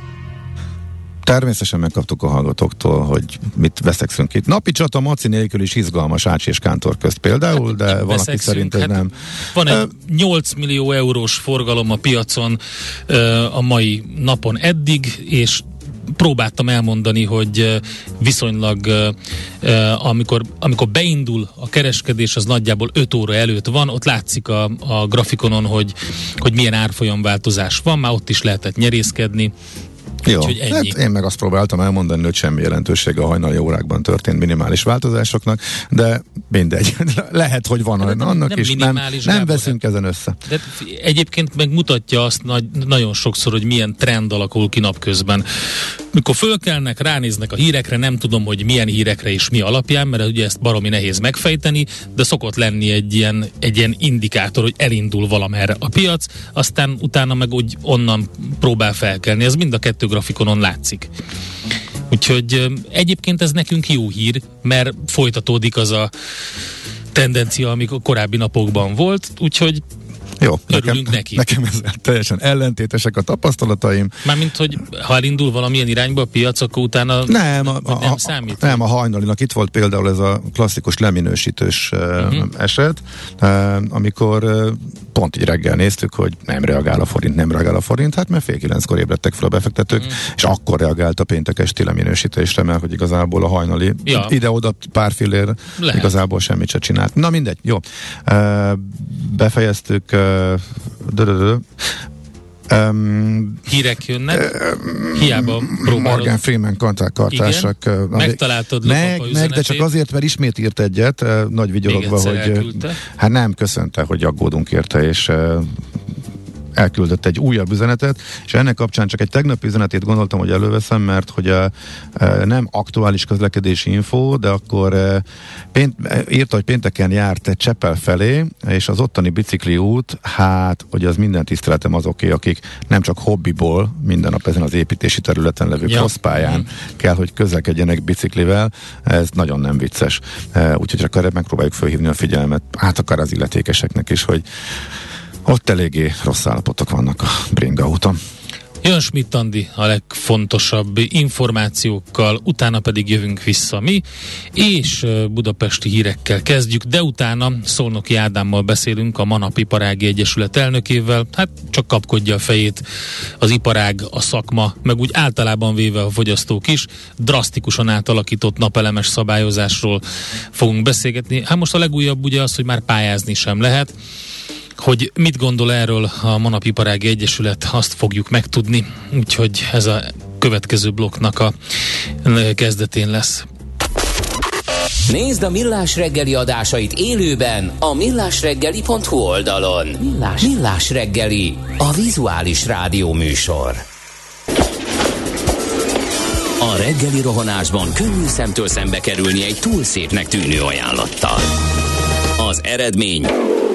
Természetesen megkaptuk a hallgatóktól, hogy mit veszekszünk itt. Napi csata Maci nélkül is izgalmas Ács és Kántor közt például, hát, de van, aki szerint ez hát nem. Van egy uh, 8 millió eurós forgalom a piacon uh, a mai napon eddig, és próbáltam elmondani, hogy viszonylag amikor, amikor beindul a kereskedés, az nagyjából 5 óra előtt van, ott látszik a, a grafikonon, hogy, hogy milyen árfolyamváltozás van, már ott is lehetett nyerészkedni, jó, Úgyhogy ennyi. Hát én meg azt próbáltam elmondani, hogy semmi jelentőség a hajnali órákban történt minimális változásoknak, de mindegy. Lehet, hogy van olyan annak nem is, nem, nem veszünk ezen össze. De egyébként meg mutatja azt nagy, nagyon sokszor, hogy milyen trend alakul ki napközben. Mikor fölkelnek, ránéznek a hírekre, nem tudom, hogy milyen hírekre és mi alapján, mert ugye ezt baromi nehéz megfejteni, de szokott lenni egy ilyen, egy ilyen indikátor, hogy elindul valamerre a piac, aztán utána meg úgy onnan próbál felkelni. Ez mind a kettő grafikonon látszik. Úgyhogy egyébként ez nekünk jó hír, mert folytatódik az a tendencia, amik a korábbi napokban volt, úgyhogy jó, nekem, neki. nekem ez teljesen ellentétesek a tapasztalataim. Mármint, hogy ha elindul valamilyen irányba a piac, akkor utána nem, a, a, nem számít? Nem, a hajnalinak itt volt például ez a klasszikus leminősítős uh-huh. eset, amikor pont így reggel néztük, hogy nem reagál a forint, nem reagál a forint, hát mert fél kilenckor ébredtek fel a befektetők, uh-huh. és akkor reagált a péntek esti leminősítésre, mert hogy igazából a hajnali ja. ide-oda pár fillér Lehet. igazából semmit se csinált. Na mindegy, jó. Befejeztük Um, Hírek jönnek, um, hiába próbálod. Morgan Freeman kartársak. Igen? Megtaláltad meg, meg, de csak azért, mert ismét írt egyet, nagy vigyorogva, hogy elküldte. hát nem köszönte, hogy aggódunk érte, és elküldött egy újabb üzenetet, és ennek kapcsán csak egy tegnapi üzenetét gondoltam, hogy előveszem, mert hogy a, a nem aktuális közlekedési info, de akkor e, pént, írta, hogy pénteken járt egy Csepel felé, és az ottani bicikli út, hát, hogy az minden tiszteletem azoké, akik nem csak hobbiból minden nap ezen az építési területen levő ja. crosszpályán mm. kell, hogy közlekedjenek biciklivel, ez nagyon nem vicces. E, úgyhogy csak erre megpróbáljuk felhívni a figyelmet, hát akár az illetékeseknek is, hogy ott eléggé rossz állapotok vannak a Bringa úton. Jön Schmidt Andi a legfontosabb információkkal, utána pedig jövünk vissza mi, és budapesti hírekkel kezdjük, de utána Szolnoki Ádámmal beszélünk a Manap Iparági Egyesület elnökével, hát csak kapkodja a fejét az iparág, a szakma, meg úgy általában véve a fogyasztók is, drasztikusan átalakított napelemes szabályozásról fogunk beszélgetni. Hát most a legújabb ugye az, hogy már pályázni sem lehet, hogy mit gondol erről a Manapiparági Egyesület, azt fogjuk megtudni, úgyhogy ez a következő blokknak a kezdetén lesz. Nézd a Millás reggeli adásait élőben a millásreggeli.hu oldalon. Millás, Millás reggeli, a vizuális rádió műsor. A reggeli rohanásban könnyű szemtől szembe kerülni egy túl szépnek tűnő ajánlattal. Az eredmény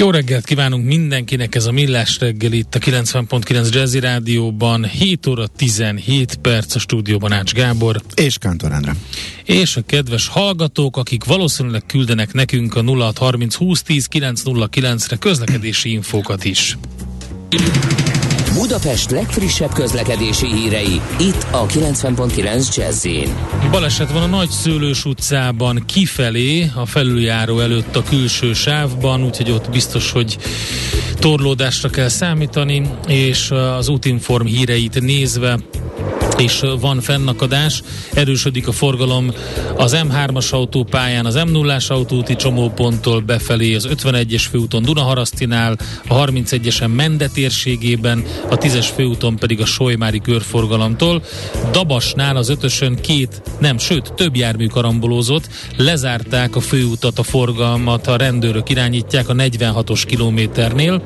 Jó reggelt kívánunk mindenkinek, ez a Millás reggel itt a 90.9 Jazzy Rádióban, 7 óra 17 perc a stúdióban Ács Gábor. És Kántor Endre. És a kedves hallgatók, akik valószínűleg küldenek nekünk a 0630 2010 909-re közlekedési infókat is. Budapest legfrissebb közlekedési hírei, itt a 90.9 jazz Baleset van a Nagy Szőlős utcában kifelé, a felüljáró előtt a külső sávban, úgyhogy ott biztos, hogy torlódásra kell számítani, és az útinform híreit nézve és van fennakadás, erősödik a forgalom az M3-as autópályán, az M0-as autóti csomóponttól befelé, az 51-es főúton Dunaharasztinál, a 31-esen Mende térségében, a 10-es főúton pedig a Solymári körforgalomtól. Dabasnál az ötösön két, nem, sőt, több jármű karambolózott, lezárták a főutat, a forgalmat, a rendőrök irányítják a 46-os kilométernél.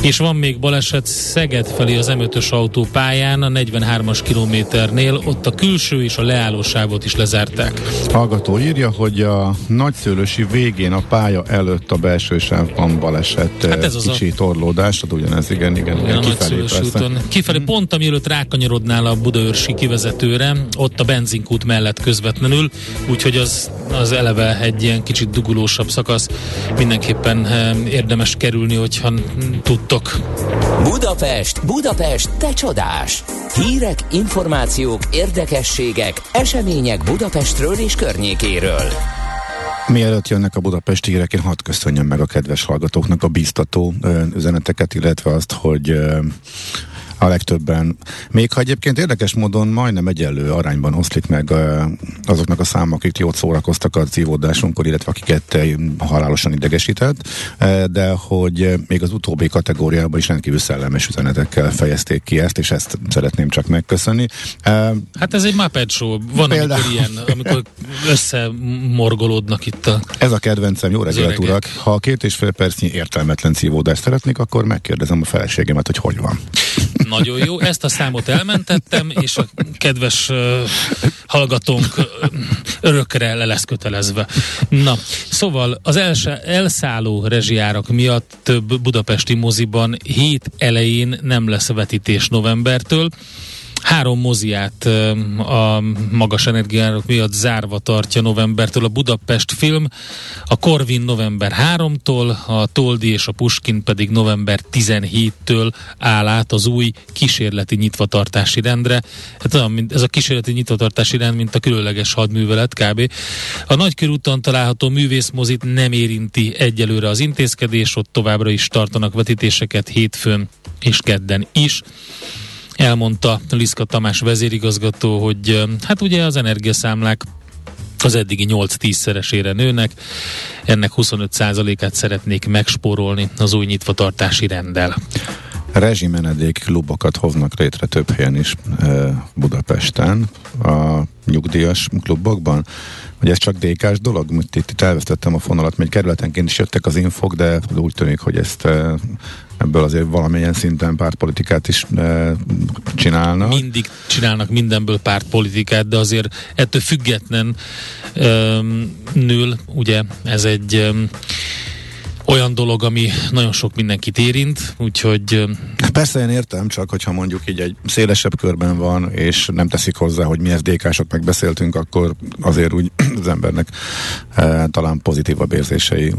És van még baleset Szeged felé az M5-ös autópályán, a 43-as kilométernél, ott a külső és a leállósávot is lezárták. Hallgató írja, hogy a nagyszőlősi végén a pálya előtt a belső sávban baleset, hát ez az kicsi a... torlódás, hát ugyanez, igen, igen, igen, igen kifelé úton. Kifelé, hmm. pont amielőtt rákanyarodnál a Budaörsi kivezetőre, ott a benzinkút mellett közvetlenül, úgyhogy az, az eleve egy ilyen kicsit dugulósabb szakasz, mindenképpen eh, érdemes kerülni, hogyha tudtok! Budapest, Budapest, te csodás! Hírek, információk, érdekességek, események Budapestről és környékéről. Mielőtt jönnek a budapesti hírek, én hadd köszönjem meg a kedves hallgatóknak a bíztató üzeneteket, illetve azt, hogy a legtöbben. Még ha egyébként érdekes módon majdnem egyenlő arányban oszlik meg azoknak a számok, akik jót szórakoztak a szívódásunkkor, illetve akiket halálosan idegesített, de hogy még az utóbbi kategóriában is rendkívül szellemes üzenetekkel fejezték ki ezt, és ezt szeretném csak megköszönni. Hát ez egy Muppet show. Van, Például... amikor ilyen, amikor összemorgolódnak itt a Ez a kedvencem, jó reggelt urak! Ha két és fél percnyi értelmetlen szívódást szeretnék, akkor megkérdezem a feleségemet, hogy hogy van. Nagyon jó, ezt a számot elmentettem, és a kedves uh, hallgatónk uh, örökre le lesz kötelezve. Na, szóval az else, elszálló rezsijárak miatt több budapesti moziban hét elején nem lesz vetítés novembertől. Három moziát a magas energiának miatt zárva tartja novembertől a Budapest film, a Corvin november 3-tól, a Toldi és a Puskin pedig november 17-től áll át az új kísérleti nyitvatartási rendre. Hát ez a kísérleti nyitvatartási rend, mint a különleges hadművelet kb. A Nagykörúton található művészmozit nem érinti egyelőre az intézkedés, ott továbbra is tartanak vetítéseket hétfőn és kedden is. Elmondta Liszka Tamás vezérigazgató, hogy hát ugye az energiaszámlák az eddigi 8-10-szeresére nőnek, ennek 25%-át szeretnék megspórolni az új nyitvatartási rendel. Rezsimenedék klubokat hoznak létre több helyen is e, Budapesten, a nyugdíjas klubokban. Hogy ez csak DK-s dolog? Itt, itt elvesztettem a fonalat, mert kerületenként is jöttek az infok, de úgy tűnik, hogy ezt e, ebből azért valamilyen szinten pártpolitikát is e, csinálnak. Mindig csinálnak mindenből pártpolitikát, de azért ettől független e, nől, ugye ez egy e, olyan dolog, ami nagyon sok mindenkit érint, úgyhogy... Persze én értem, csak hogyha mondjuk így egy szélesebb körben van, és nem teszik hozzá, hogy mi SZDK-sok megbeszéltünk, akkor azért úgy az embernek e, talán pozitívabb érzései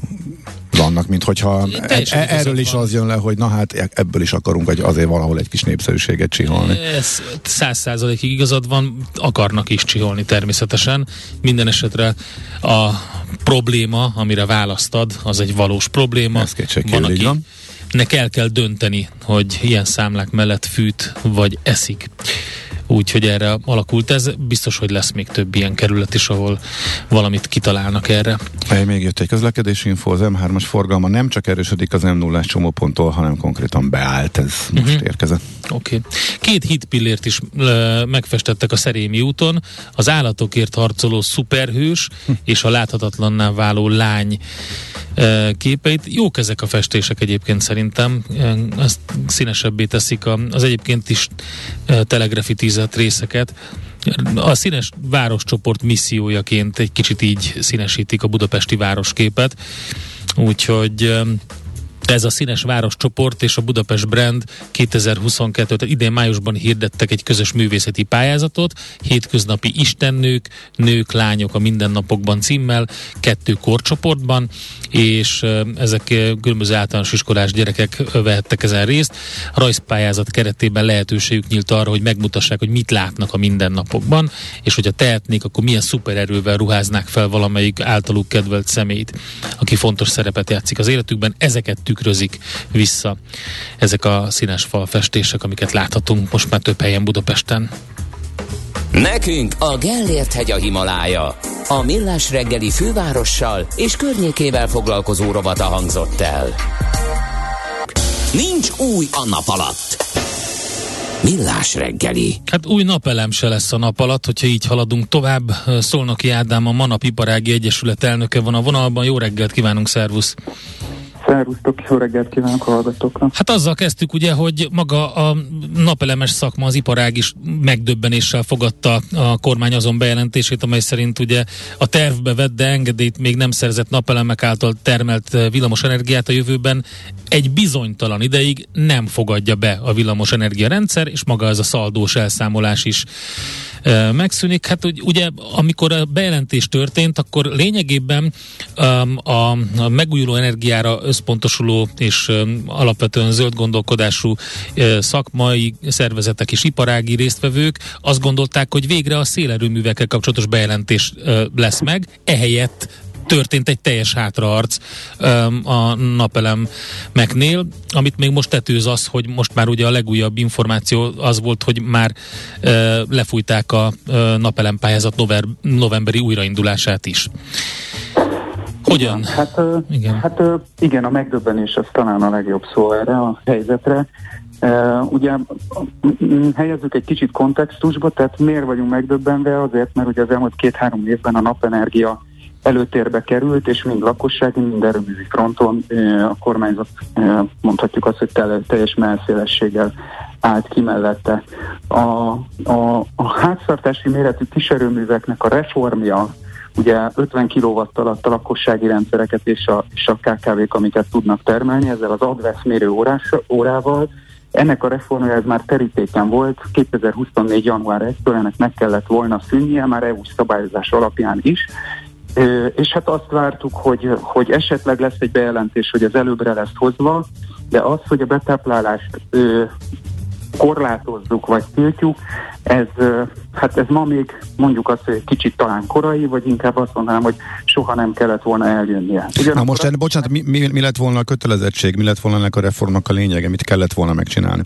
vannak, mint hogyha e- e- erről is van. az jön le, hogy na hát e- ebből is akarunk egy, azért valahol egy kis népszerűséget csiholni. Ez száz százalékig igazad van, akarnak is csiholni természetesen. Minden esetre a probléma, amire választad, az egy valós probléma. Ez van, aki van. nek el kell dönteni, hogy ilyen számlák mellett fűt vagy eszik úgyhogy erre alakult ez. Biztos, hogy lesz még több ilyen kerület is, ahol valamit kitalálnak erre. Hely, még jött egy közlekedési info, az M3-as forgalma nem csak erősödik az M0-as csomóponttól, hanem konkrétan beállt, ez uh-huh. most mhm. érkezett. Oké. Okay. Két hitpillért is ö, megfestettek a Szerémi úton, az állatokért harcoló szuperhős hm. és a láthatatlanná váló lány ö, képeit. Jók ezek a festések egyébként szerintem, ezt színesebbé teszik a. az egyébként is ö, telegrafi 10 díszletrészeket. A színes városcsoport missziójaként egy kicsit így színesítik a budapesti városképet, úgyhogy ez a Színes Város csoport és a Budapest Brand 2022, tehát idén májusban hirdettek egy közös művészeti pályázatot, hétköznapi istennők, nők, lányok a mindennapokban címmel, kettő korcsoportban, és ezek különböző általános iskolás gyerekek vehettek ezen részt. A rajzpályázat keretében lehetőségük nyílt arra, hogy megmutassák, hogy mit látnak a mindennapokban, és hogyha tehetnék, akkor milyen szupererővel ruháznák fel valamelyik általuk kedvelt személyt, aki fontos szerepet játszik az életükben. Ezeket tükrözik vissza ezek a színes falfestések, amiket láthatunk most már több helyen Budapesten. Nekünk a Gellért hegy a Himalája. A Millás reggeli fővárossal és környékével foglalkozó rovata hangzott el. Nincs új a nap alatt. Millás reggeli. Hát új napelem se lesz a nap alatt, hogyha így haladunk tovább. Szolnoki Ádám, a Manap Iparági Egyesület elnöke van a vonalban. Jó reggelt kívánunk, szervusz! Szervusztok, jó reggelt kívánok a hallgatóknak. Hát azzal kezdtük ugye, hogy maga a napelemes szakma, az iparág is megdöbbenéssel fogadta a kormány azon bejelentését, amely szerint ugye a tervbe vett, de engedélyt még nem szerzett napelemek által termelt villamos energiát a jövőben egy bizonytalan ideig nem fogadja be a villamos rendszer, és maga ez a szaldós elszámolás is megszűnik. Hát ugye, amikor a bejelentés történt, akkor lényegében a, megújuló energiára összpontosuló és alapvetően zöld gondolkodású szakmai szervezetek és iparági résztvevők azt gondolták, hogy végre a szélerőművekkel kapcsolatos bejelentés lesz meg, ehelyett történt egy teljes hátraarc a napelemeknél. Amit még most tetőz az, hogy most már ugye a legújabb információ az volt, hogy már lefújták a napelempályázat november, novemberi újraindulását is. Hogyan? Hát, igen. hát igen, a megdöbbenés az talán a legjobb szó erre a helyzetre. Uh, ugye helyezzük egy kicsit kontextusba, tehát miért vagyunk megdöbbenve? Azért, mert ugye az elmúlt két-három évben a napenergia előtérbe került, és mind lakossági, mind erőművi fronton a kormányzat mondhatjuk azt, hogy teljes melszélességgel állt ki mellette. A, a, a háztartási méretű kiserőműveknek a reformja, ugye 50 kW alatt a lakossági rendszereket és a, és a KKV-k, amiket tudnak termelni, ezzel az advesz mérő órás, órával, ennek a reformja ez már terítéken volt, 2024. január 1-től ennek meg kellett volna szűnnie, már EU szabályozás alapján is, és hát azt vártuk, hogy, hogy esetleg lesz egy bejelentés, hogy ez előbbre lesz hozva, de az, hogy a betáplálást korlátozzuk vagy tiltjuk, ez, hát ez ma még mondjuk azt, hogy egy kicsit talán korai, vagy inkább azt mondanám, hogy soha nem kellett volna eljönnie. Ugyanakkor Na most, a... bocsánat, mi, mi, mi lett volna a kötelezettség, mi lett volna ennek a reformnak a lényege, mit kellett volna megcsinálni?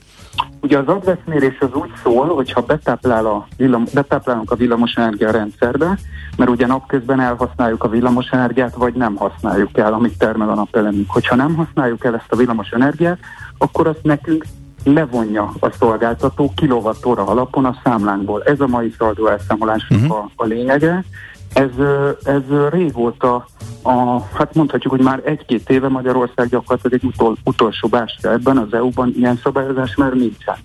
Ugye az adveszmérés az úgy szól, hogyha betáplál a villam, betáplálunk a villamosenergia rendszerbe, mert ugye napközben elhasználjuk a villamosenergiát, vagy nem használjuk el, amit termel a napelemünk. Hogyha nem használjuk el ezt a villamosenergiát, akkor azt nekünk levonja a szolgáltató kilovattóra alapon a számlánkból. Ez a mai szaldó elszámolásnak uh-huh. a, a lényege. Ez, ez régóta, a, hát mondhatjuk, hogy már egy-két éve Magyarország gyakorlatilag egy utol, utolsó bástya ebben az EU-ban ilyen szabályozás már nincsen.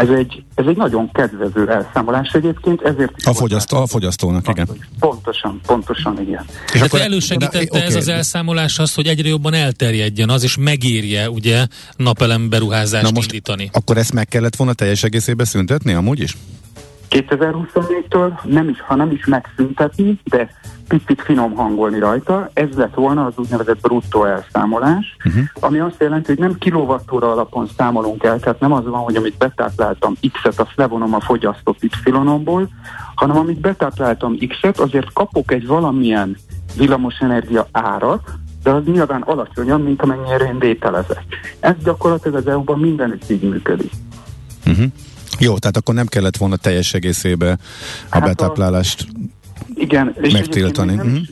Ez egy, ez egy nagyon kedvező elszámolás egyébként, ezért... A, fogyasztó, a fogyasztónak, igen. Pontosan, pontosan, igen. És Tehát akkor elősegítette de, okay. ez az elszámolás azt, hogy egyre jobban elterjedjen az, és megérje ugye napelem beruházást Na most indítani. Akkor ezt meg kellett volna teljes egészében szüntetni amúgy is? 2024-től nem is, ha nem is megszüntetni, de picit finom hangolni rajta, ez lett volna az úgynevezett bruttó elszámolás, uh-huh. ami azt jelenti, hogy nem kilovattóra alapon számolunk el, tehát nem az van, hogy amit betápláltam X-et, azt levonom a fogyasztott Y-omból, hanem amit betápláltam X-et, azért kapok egy valamilyen villamosenergia árat, de az nyilván alacsonyan, mint amennyire én vételezek. Ez gyakorlatilag az EU-ban mindenütt így működik. Uh-huh. Jó, tehát akkor nem kellett volna teljes egészébe a hát betáplálást a, igen, és megtiltani. Nem, uh-huh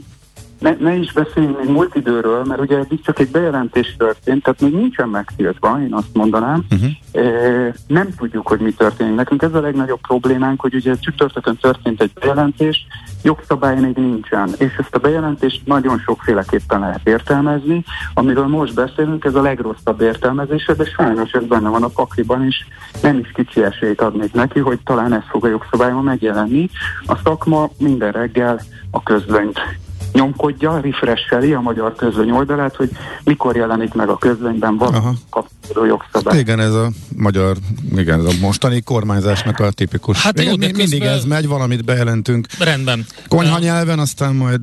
ne, ne is beszéljünk még múlt időről, mert ugye eddig csak egy bejelentés történt, tehát még nincsen megtiltva, én azt mondanám. Uh-huh. E, nem tudjuk, hogy mi történik. Nekünk ez a legnagyobb problémánk, hogy ugye csütörtökön történt egy bejelentés, jogszabály még nincsen, és ezt a bejelentést nagyon sokféleképpen lehet értelmezni. Amiről most beszélünk, ez a legrosszabb értelmezése, de sajnos ez benne van a pakliban is, nem is kicsi esélyt adnék neki, hogy talán ez fog a jogszabályban megjelenni. A szakma minden reggel a közlönyt nyomkodja, refresheli a magyar közöny oldalát, hogy mikor jelenik meg a közönyben valami kapcsolódó jogszabály. Igen, ez a magyar, igen, ez a mostani kormányzásnak a tipikus. Hát igen, jó, mindig ez megy, valamit bejelentünk. Rendben. Konyha nyelven, aztán majd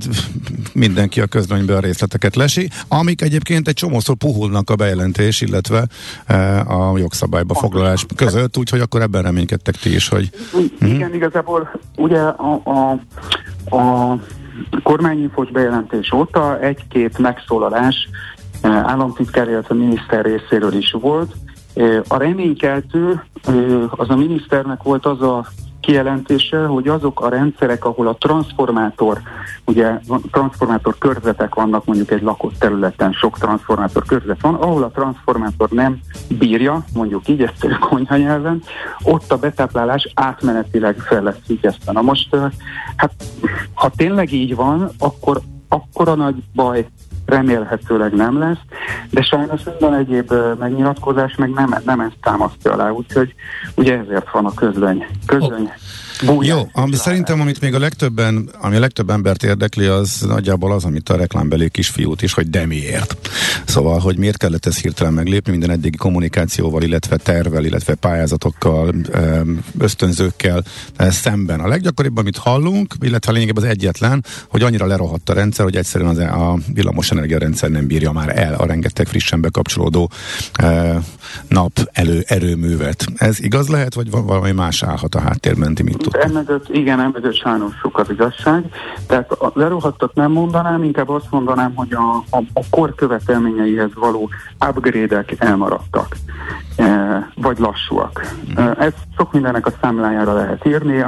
mindenki a közönybe a részleteket lesi, amik egyébként egy csomószor puhulnak a bejelentés, illetve e, a jogszabályba foglalás között, úgyhogy akkor ebben reménykedtek ti is, hogy... Igen, hm? igazából ugye a, a, a kormányinfos bejelentés óta egy-két megszólalás eh, államtitkár, illetve miniszter részéről is volt. Eh, a reménykeltő eh, az a miniszternek volt az a kijelentése, hogy azok a rendszerek, ahol a transformátor, ugye transformátor körzetek vannak mondjuk egy lakott területen, sok transformátor körzet van, ahol a transformátor nem bírja, mondjuk így ezt a konyha nyelven, ott a betáplálás átmenetileg fel lesz függesztve. Na most, hát ha tényleg így van, akkor akkora nagy baj remélhetőleg nem lesz, de sajnos minden egyéb megnyilatkozás meg nem, nem ezt támasztja alá, úgyhogy ugye ezért van a közlöny. közlöny. Bújás Jó, ami szerintem, amit még a legtöbben, ami a legtöbb embert érdekli, az nagyjából az, amit a reklámbeli kisfiút is, hogy de miért. Szóval, hogy miért kellett ez hirtelen meglépni minden eddigi kommunikációval, illetve tervel, illetve pályázatokkal, ösztönzőkkel szemben. A leggyakoribb, amit hallunk, illetve lényegében az egyetlen, hogy annyira lerohadt a rendszer, hogy egyszerűen az, a villamos rendszer nem bírja már el a rengeteg frissen bekapcsolódó nap elő erőművet. Ez igaz lehet, vagy valami más állhat a háttérben, ti tudtam. Emögött, igen, emögött sajnos sok az igazság. Tehát a lerohadtat nem mondanám, inkább azt mondanám, hogy a, a, a kor követelményeihez való upgrade-ek elmaradtak, vagy lassúak. E, ez sok mindennek a számlájára lehet írni.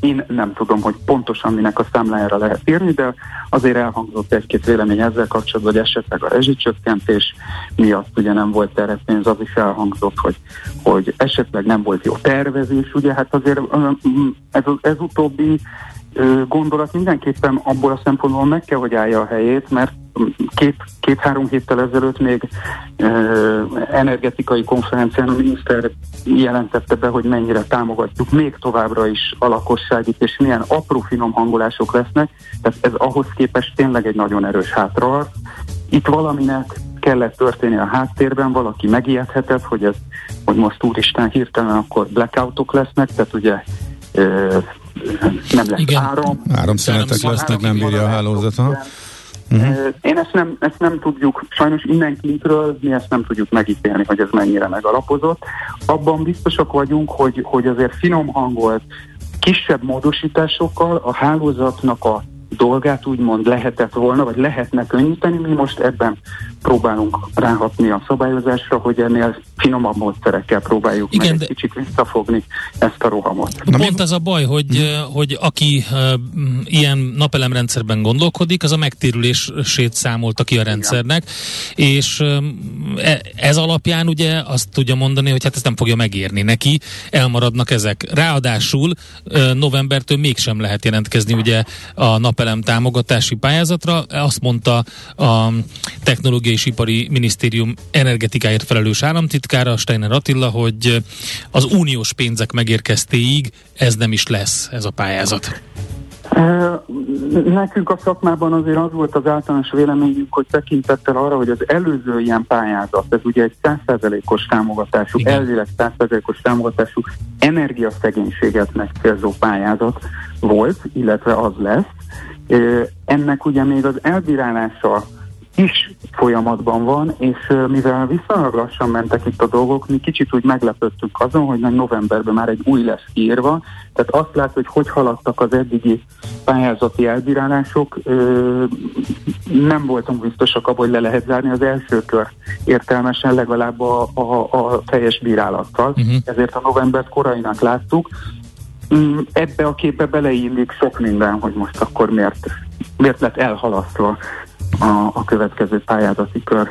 Én nem tudom, hogy pontosan minek a számlájára lehet írni, de azért elhangzott egy-két vélemény ezzel kapcsolatban, hogy esetleg a rezsicsökkentés miatt ugye nem volt terepénz, az is elhangzott, hogy, hogy esetleg nem volt jó tervezés, ugye hát azért ez, ez utóbbi gondolat mindenképpen abból a szempontból meg kell, hogy állja a helyét, mert két, két-három héttel ezelőtt még ö, energetikai konferencián a miniszter jelentette be, hogy mennyire támogatjuk még továbbra is a lakosságit, és milyen apró finom hangolások lesznek, tehát ez ahhoz képest tényleg egy nagyon erős hátra. Itt valaminek kellett történni a háttérben, valaki megijedhetett, hogy ez, hogy most úristen hirtelen akkor blackoutok lesznek, tehát ugye nem lesz Igen. áram. Áramszünetek lesznek, nem bírja a hálózat. Uh-huh. Én ezt nem, ezt nem tudjuk, sajnos innen kintről mi ezt nem tudjuk megítélni, hogy ez mennyire megalapozott. Abban biztosak vagyunk, hogy, hogy azért finom hangolt, kisebb módosításokkal a hálózatnak a dolgát úgymond lehetett volna, vagy lehetne könnyíteni. Mi most ebben próbálunk ráhatni a szabályozásra, hogy ennél finomabb módszerekkel próbáljuk Igen, meg de- egy kicsit visszafogni ezt a rohamot. Na Pont ez a baj, hogy, hmm. hogy aki uh, ilyen napelemrendszerben gondolkodik, az a megtérülését számolta ki a rendszernek, és um, e- ez alapján ugye azt tudja mondani, hogy hát ezt nem fogja megérni neki, elmaradnak ezek. Ráadásul uh, novembertől mégsem lehet jelentkezni ugye a napelem támogatási pályázatra. Azt mondta a Technológiai és Ipari Minisztérium energetikáért felelős államtitkára, Steiner Attila, hogy az uniós pénzek megérkeztéig ez nem is lesz, ez a pályázat. Nekünk a szakmában azért az volt az általános véleményünk, hogy tekintettel arra, hogy az előző ilyen pályázat, ez ugye egy 100%-os támogatású, Igen. elvileg 100%-os támogatású energiaszegénységet megcélzó pályázat volt, illetve az lesz. Ennek ugye még az elbírálása is folyamatban van, és mivel viszonylag lassan mentek itt a dolgok, mi kicsit úgy meglepődtünk azon, hogy meg novemberben már egy új lesz kiírva, tehát azt lát, hogy hogy haladtak az eddigi pályázati elbírálások, nem voltunk biztosak abban, hogy le lehet zárni az első kör értelmesen legalább a, a, a teljes bírálattal, uh-huh. ezért a novembert korainak láttuk. Mm, Ebbe a képbe beleillik sok minden, hogy most akkor miért, miért lett elhalasztva a, a következő pályázati kör.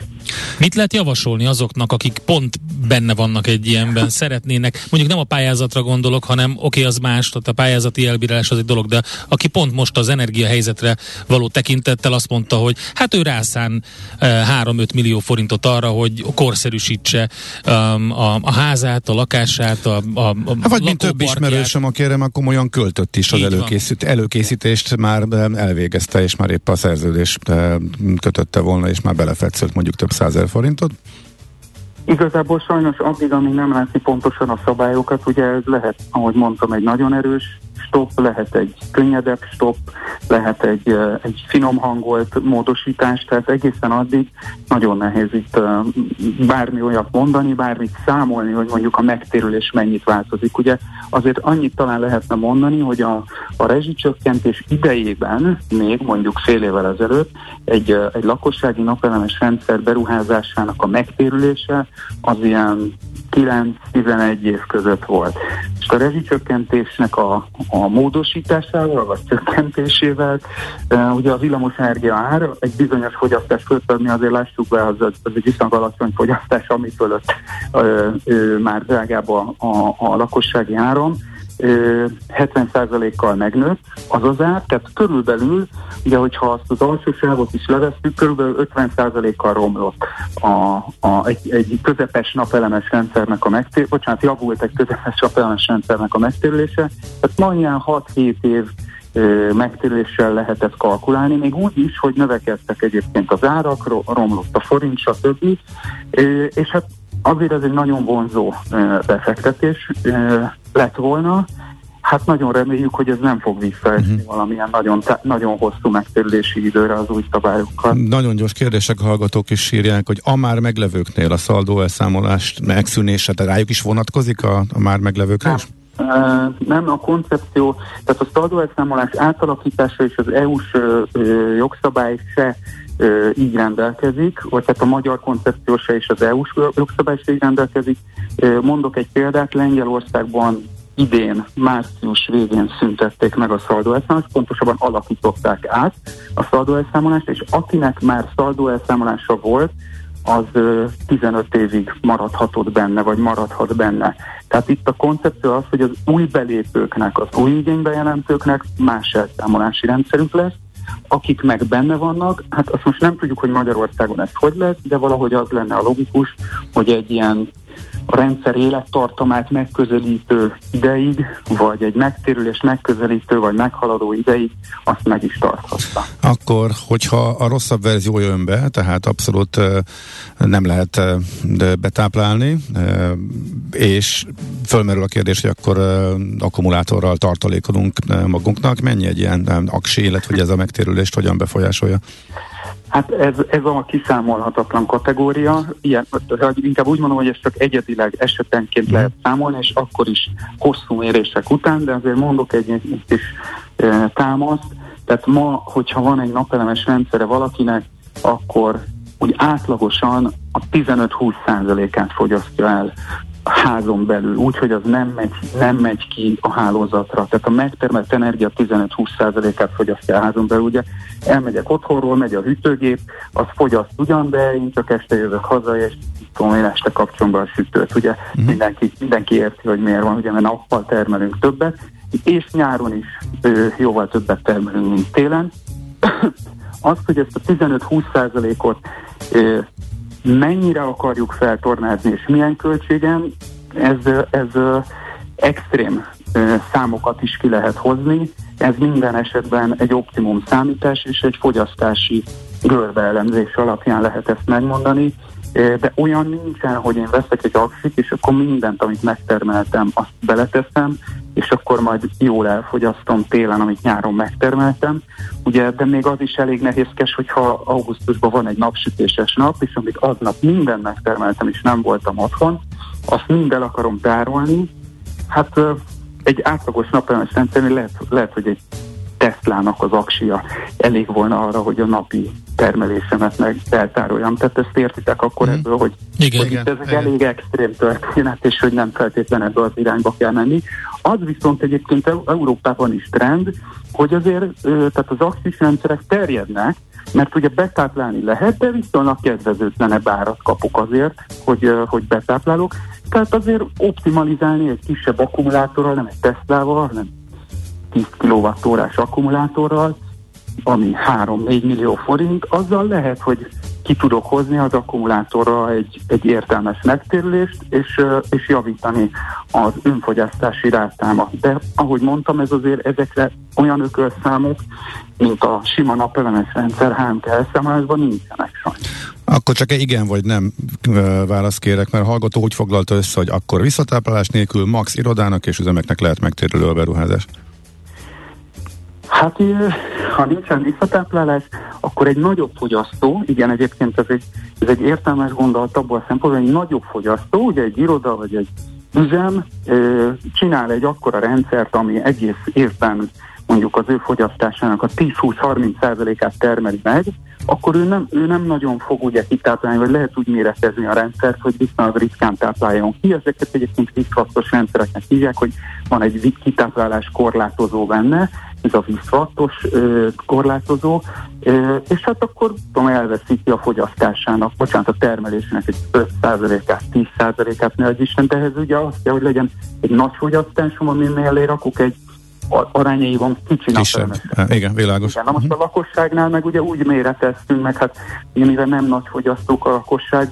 Mit lehet javasolni azoknak, akik pont benne vannak egy ilyenben, szeretnének, mondjuk nem a pályázatra gondolok, hanem oké, okay, az más, tehát a pályázati elbírálás az egy dolog, de aki pont most az energiahelyzetre való tekintettel azt mondta, hogy hát ő rászán eh, 3-5 millió forintot arra, hogy korszerűsítse um, a, a házát, a lakását, a, a, a Hát vagy mint több ismerősöm, aki erre már komolyan költött is az előkészít, előkészítést már em, elvégezte, és már épp a szerződés em, kötötte volna, és már belefetszölt mondjuk több százer forintot. Igazából sajnos addig, amíg nem látni pontosan a szabályokat, ugye ez lehet, ahogy mondtam, egy nagyon erős stop, lehet egy könnyedebb stop, lehet egy, egy finom hangolt módosítás, tehát egészen addig nagyon nehéz itt bármi olyat mondani, bármit számolni, hogy mondjuk a megtérülés mennyit változik. Ugye azért annyit talán lehetne mondani, hogy a, a rezsicsökkentés idejében, még mondjuk fél évvel ezelőtt, egy, egy lakossági napelemes rendszer beruházásának a megtérülése az ilyen 9-11 év között volt. És a rezsicsökkentésnek a, a módosításával, vagy csökkentésével, e, ugye a villamosenergia ár egy bizonyos fogyasztás fölött, ami azért lássuk be, az, az egy viszonylag alacsony fogyasztás, ami fölött e, e, már drágább a, a, a lakossági áram, 70%-kal megnőtt az az ár, tehát körülbelül, ugye hogyha azt az alsó sávot is levesszük, körülbelül 50%-kal romlott a, a, egy, egy közepes napelemes rendszernek a megtérülése, bocsánat, javult egy közepes napelemes rendszernek a megtérülése, tehát ma ilyen 6-7 év megtérüléssel lehetett kalkulálni, még úgy is, hogy növekedtek egyébként az árak, ro- romlott a forint, stb. És hát azért ez egy nagyon vonzó befektetés lett volna, Hát nagyon reméljük, hogy ez nem fog visszaesni uh-huh. valamilyen nagyon, tá- nagyon hosszú megtérülési időre az új szabályokkal. Nagyon gyors kérdések, a hallgatók is írják, hogy a már meglevőknél a szaldó elszámolást megszűnése, de rájuk is vonatkozik a, a már meglevőkre is? Uh, nem, a koncepció, tehát a szaldóelszámolás átalakítása és az EU-s uh, jogszabály se uh, így rendelkezik, vagy tehát a magyar koncepció se és az EU-s jogszabály így rendelkezik. Mondok egy példát, Lengyelországban idén, március végén szüntették meg a szaldóelszámolást, pontosabban alakították át a szaldóelszámolást, és akinek már szaldóelszámolása volt, az ö, 15 évig maradhatott benne, vagy maradhat benne. Tehát itt a koncepció az, hogy az új belépőknek, az új igénybejelentőknek más elszámolási rendszerünk lesz, akik meg benne vannak, hát azt most nem tudjuk, hogy Magyarországon ez hogy lesz, de valahogy az lenne a logikus, hogy egy ilyen a rendszer élettartamát megközelítő ideig, vagy egy megtérülés megközelítő, vagy meghaladó ideig, azt meg is tarthatta. Akkor, hogyha a rosszabb verzió jön be, tehát abszolút nem lehet betáplálni, és fölmerül a kérdés, hogy akkor akkumulátorral tartalékolunk magunknak, mennyi egy ilyen aksi, illetve hogy ez a megtérülést hogyan befolyásolja? Hát ez, ez a kiszámolhatatlan kategória, ilyen, inkább úgy mondom, hogy ezt csak egyedileg esetenként mm. lehet számolni, és akkor is hosszú mérések után, de azért mondok egy, egy kis e, támaszt, tehát ma, hogyha van egy napelemes rendszere valakinek, akkor úgy átlagosan a 15-20%-át fogyasztja el a házon belül, úgyhogy az nem megy, nem megy ki a hálózatra. Tehát a megtermelt energia 15-20%-át fogyasztja a házon belül. Ugye elmegyek otthonról, megy a hűtőgép, az fogyaszt ugyan, de én csak este jövök haza, és tudom, én este kapcsolom be a sütőt. Ugye uh-huh. mindenki, mindenki érti, hogy miért van, ugye mert nappal termelünk többet, és nyáron is ö, jóval többet termelünk, mint télen. Azt, hogy ezt a 15-20%-ot mennyire akarjuk feltornázni, és milyen költségen, ez, ez extrém számokat is ki lehet hozni. Ez minden esetben egy optimum számítás és egy fogyasztási görbeelemzés alapján lehet ezt megmondani de olyan nincsen, hogy én veszek egy aksit, és akkor mindent, amit megtermeltem, azt beleteszem, és akkor majd jól elfogyasztom télen, amit nyáron megtermeltem. Ugye, de még az is elég nehézkes, hogyha augusztusban van egy napsütéses nap, és amit aznap mindent megtermeltem, és nem voltam otthon, azt mind el akarom tárolni. Hát egy átlagos napelemes rendszernél lehet, lehet, hogy egy Teslának az aksia elég volna arra, hogy a napi termelésemet meg eltároljam. Tehát ezt értitek akkor mm. ebből, hogy, igen, hogy igen, ez egy igen. elég extrém történet, és hogy nem feltétlenül ebbe az irányba kell menni. Az viszont egyébként Európában is trend, hogy azért tehát az axis rendszerek terjednek, mert ugye betáplálni lehet, de viszonylag kedvezőtlenebb árat kapok azért, hogy, hogy betáplálok. Tehát azért optimalizálni egy kisebb akkumulátorral, nem egy Teslával, hanem 10 kWh akkumulátorral, ami 3-4 millió forint, azzal lehet, hogy ki tudok hozni az akkumulátorra egy, egy értelmes megtérülést, és, és javítani az önfogyasztási rátámat. De ahogy mondtam, ez azért ezekre olyan ökölszámok, mint a sima napelemes rendszer HMT elszámolásban nincsenek sajnos. Akkor csak egy igen vagy nem választ kérek, mert a hallgató úgy foglalta össze, hogy akkor visszatáplálás nélkül max irodának és üzemeknek lehet megtérülő a beruházás. Hát ha nincsen visszatáplálás, akkor egy nagyobb fogyasztó, igen, egyébként ez egy, ez egy értelmes gondolat abból a szempontból, egy nagyobb fogyasztó, ugye egy iroda vagy egy üzem csinál egy akkora rendszert, ami egész évben mondjuk az ő fogyasztásának a 10-20-30%-át termeli meg, akkor ő nem, ő nem nagyon fog ugye kitáplálni, vagy lehet úgy méretezni a rendszert, hogy viszonylag ritkán tápláljon ki. Ezeket egyébként vízfaktos rendszereknek hívják, hogy van egy kitáplálás korlátozó benne, ez a vízfaktos korlátozó, ö, és hát akkor tudom, elveszíti a fogyasztásának, bocsánat, a termelésének egy 5%-át, 10%-át, ne Isten, de ehhez ugye azt kell, hogy legyen egy nagy fogyasztásom, ami mellé rakok egy arányaiban kicsi Kisebb. Igen, világos. Igen, na most a lakosságnál meg ugye úgy méreteztünk, meg hát mivel nem nagy fogyasztók a lakosság,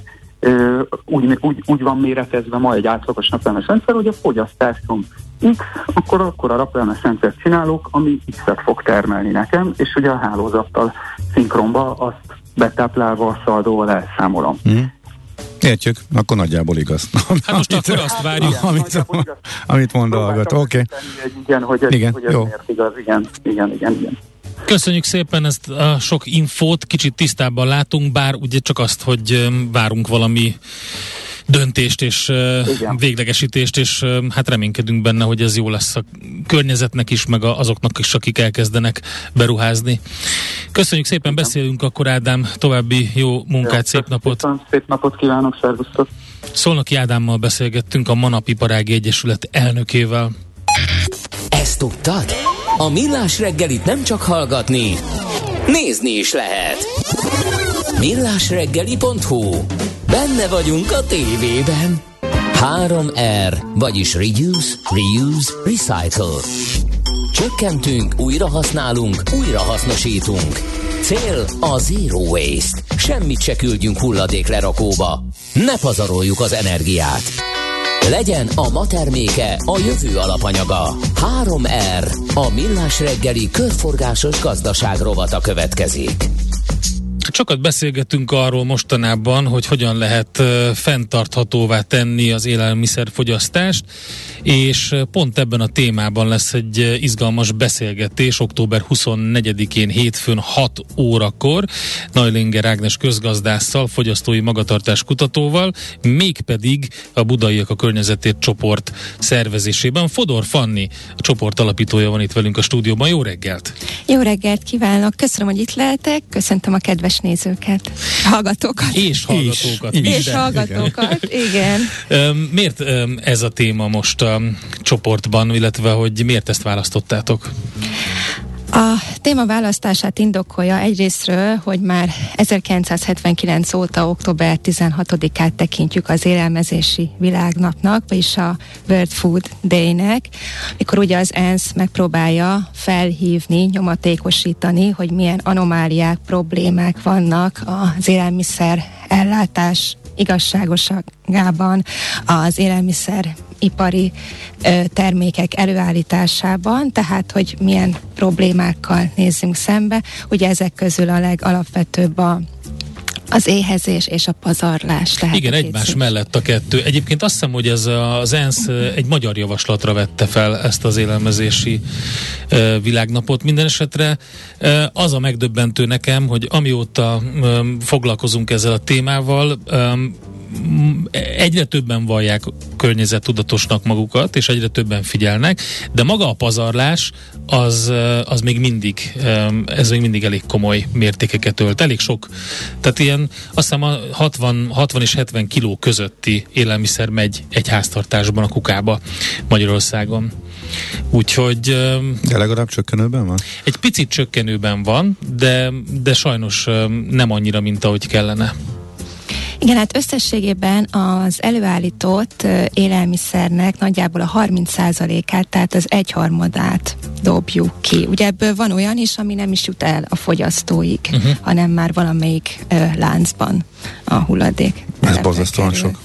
úgy, úgy, úgy van méretezve ma egy átlagos napelemes rendszer, hogy a fogyasztásom X, akkor, akkor a napelemes rendszert csinálok, ami X-et fog termelni nekem, és ugye a hálózattal szinkronba azt betáplálva a szaldóval elszámolom. Mm. Értjük, akkor nagyjából igaz. Hát most akkor azt várjuk, amit, amit mond a Oké. Okay. Igen, hogy ez, igen, hogy ez jó. miért igaz, igen, igen, igen, igen. Köszönjük szépen ezt a sok infót, kicsit tisztábban látunk, bár ugye csak azt, hogy várunk valami döntést és Igen. véglegesítést, és hát reménykedünk benne, hogy ez jó lesz a környezetnek is, meg azoknak is, akik elkezdenek beruházni. Köszönjük szépen, Igen. beszélünk akkor Ádám, további jó munkát, jó, szép napot! Szépen, szép napot kívánok, szervusztok! Szolnoki Ádámmal beszélgettünk a Manapiparági Egyesület elnökével. Ezt tudtad? A Millás reggelit nem csak hallgatni, nézni is lehet. Millásreggeli.hu Benne vagyunk a tévében. 3R, vagyis Reduce, Reuse, Recycle. Csökkentünk, újra használunk, újra hasznosítunk. Cél a Zero Waste. Semmit se küldjünk hulladék lerakóba. Ne pazaroljuk az energiát. Legyen a ma terméke a jövő alapanyaga. 3R, a millás reggeli körforgásos gazdaság rovata következik. Sokat beszélgetünk arról mostanában, hogy hogyan lehet fenntarthatóvá tenni az élelmiszerfogyasztást, és pont ebben a témában lesz egy izgalmas beszélgetés október 24-én hétfőn 6 órakor Najlinger Ágnes közgazdásszal, fogyasztói magatartás kutatóval, mégpedig a Budaiak a környezetét csoport szervezésében. Fodor Fanni, a csoport alapítója van itt velünk a stúdióban. Jó reggelt! Jó reggelt kívánok! Köszönöm, hogy itt lehetek, köszöntöm a kedves nézőket, hallgatókat. És hallgatókat. És, és hallgatókat, igen. igen. Miért ez a téma most a csoportban, illetve hogy miért ezt választottátok? A téma választását indokolja egyrésztről, hogy már 1979 óta október 16-át tekintjük az élelmezési világnapnak, vagyis a World Food Day-nek, mikor ugye az ENSZ megpróbálja felhívni, nyomatékosítani, hogy milyen anomáliák, problémák vannak az élelmiszer ellátás igazságosságában, az élelmiszer ipari ö, termékek előállításában, tehát hogy milyen problémákkal nézzünk szembe. Ugye ezek közül a legalapvetőbb a az éhezés és a pazarlás. Tehát Igen, egymás szín. mellett a kettő. Egyébként azt hiszem, hogy ez az ENSZ egy magyar javaslatra vette fel ezt az élelmezési világnapot. Minden esetre az a megdöbbentő nekem, hogy amióta foglalkozunk ezzel a témával, egyre többen vallják környezettudatosnak magukat, és egyre többen figyelnek, de maga a pazarlás az, az még mindig, ez még mindig elég komoly mértékeket ölt. Elég sok, tehát ilyen azt hiszem a 60, 60 és 70 kiló közötti élelmiszer megy egy háztartásban a kukába Magyarországon. Úgyhogy... De legalább csökkenőben van? Egy picit csökkenőben van, de, de sajnos nem annyira, mint ahogy kellene. Igen, hát összességében az előállított élelmiszernek nagyjából a 30%-át, tehát az egyharmadát dobjuk ki. Ugye ebből van olyan is, ami nem is jut el a fogyasztóig, uh-huh. hanem már valamelyik uh, láncban a hulladék. Ez borzasztóan sok.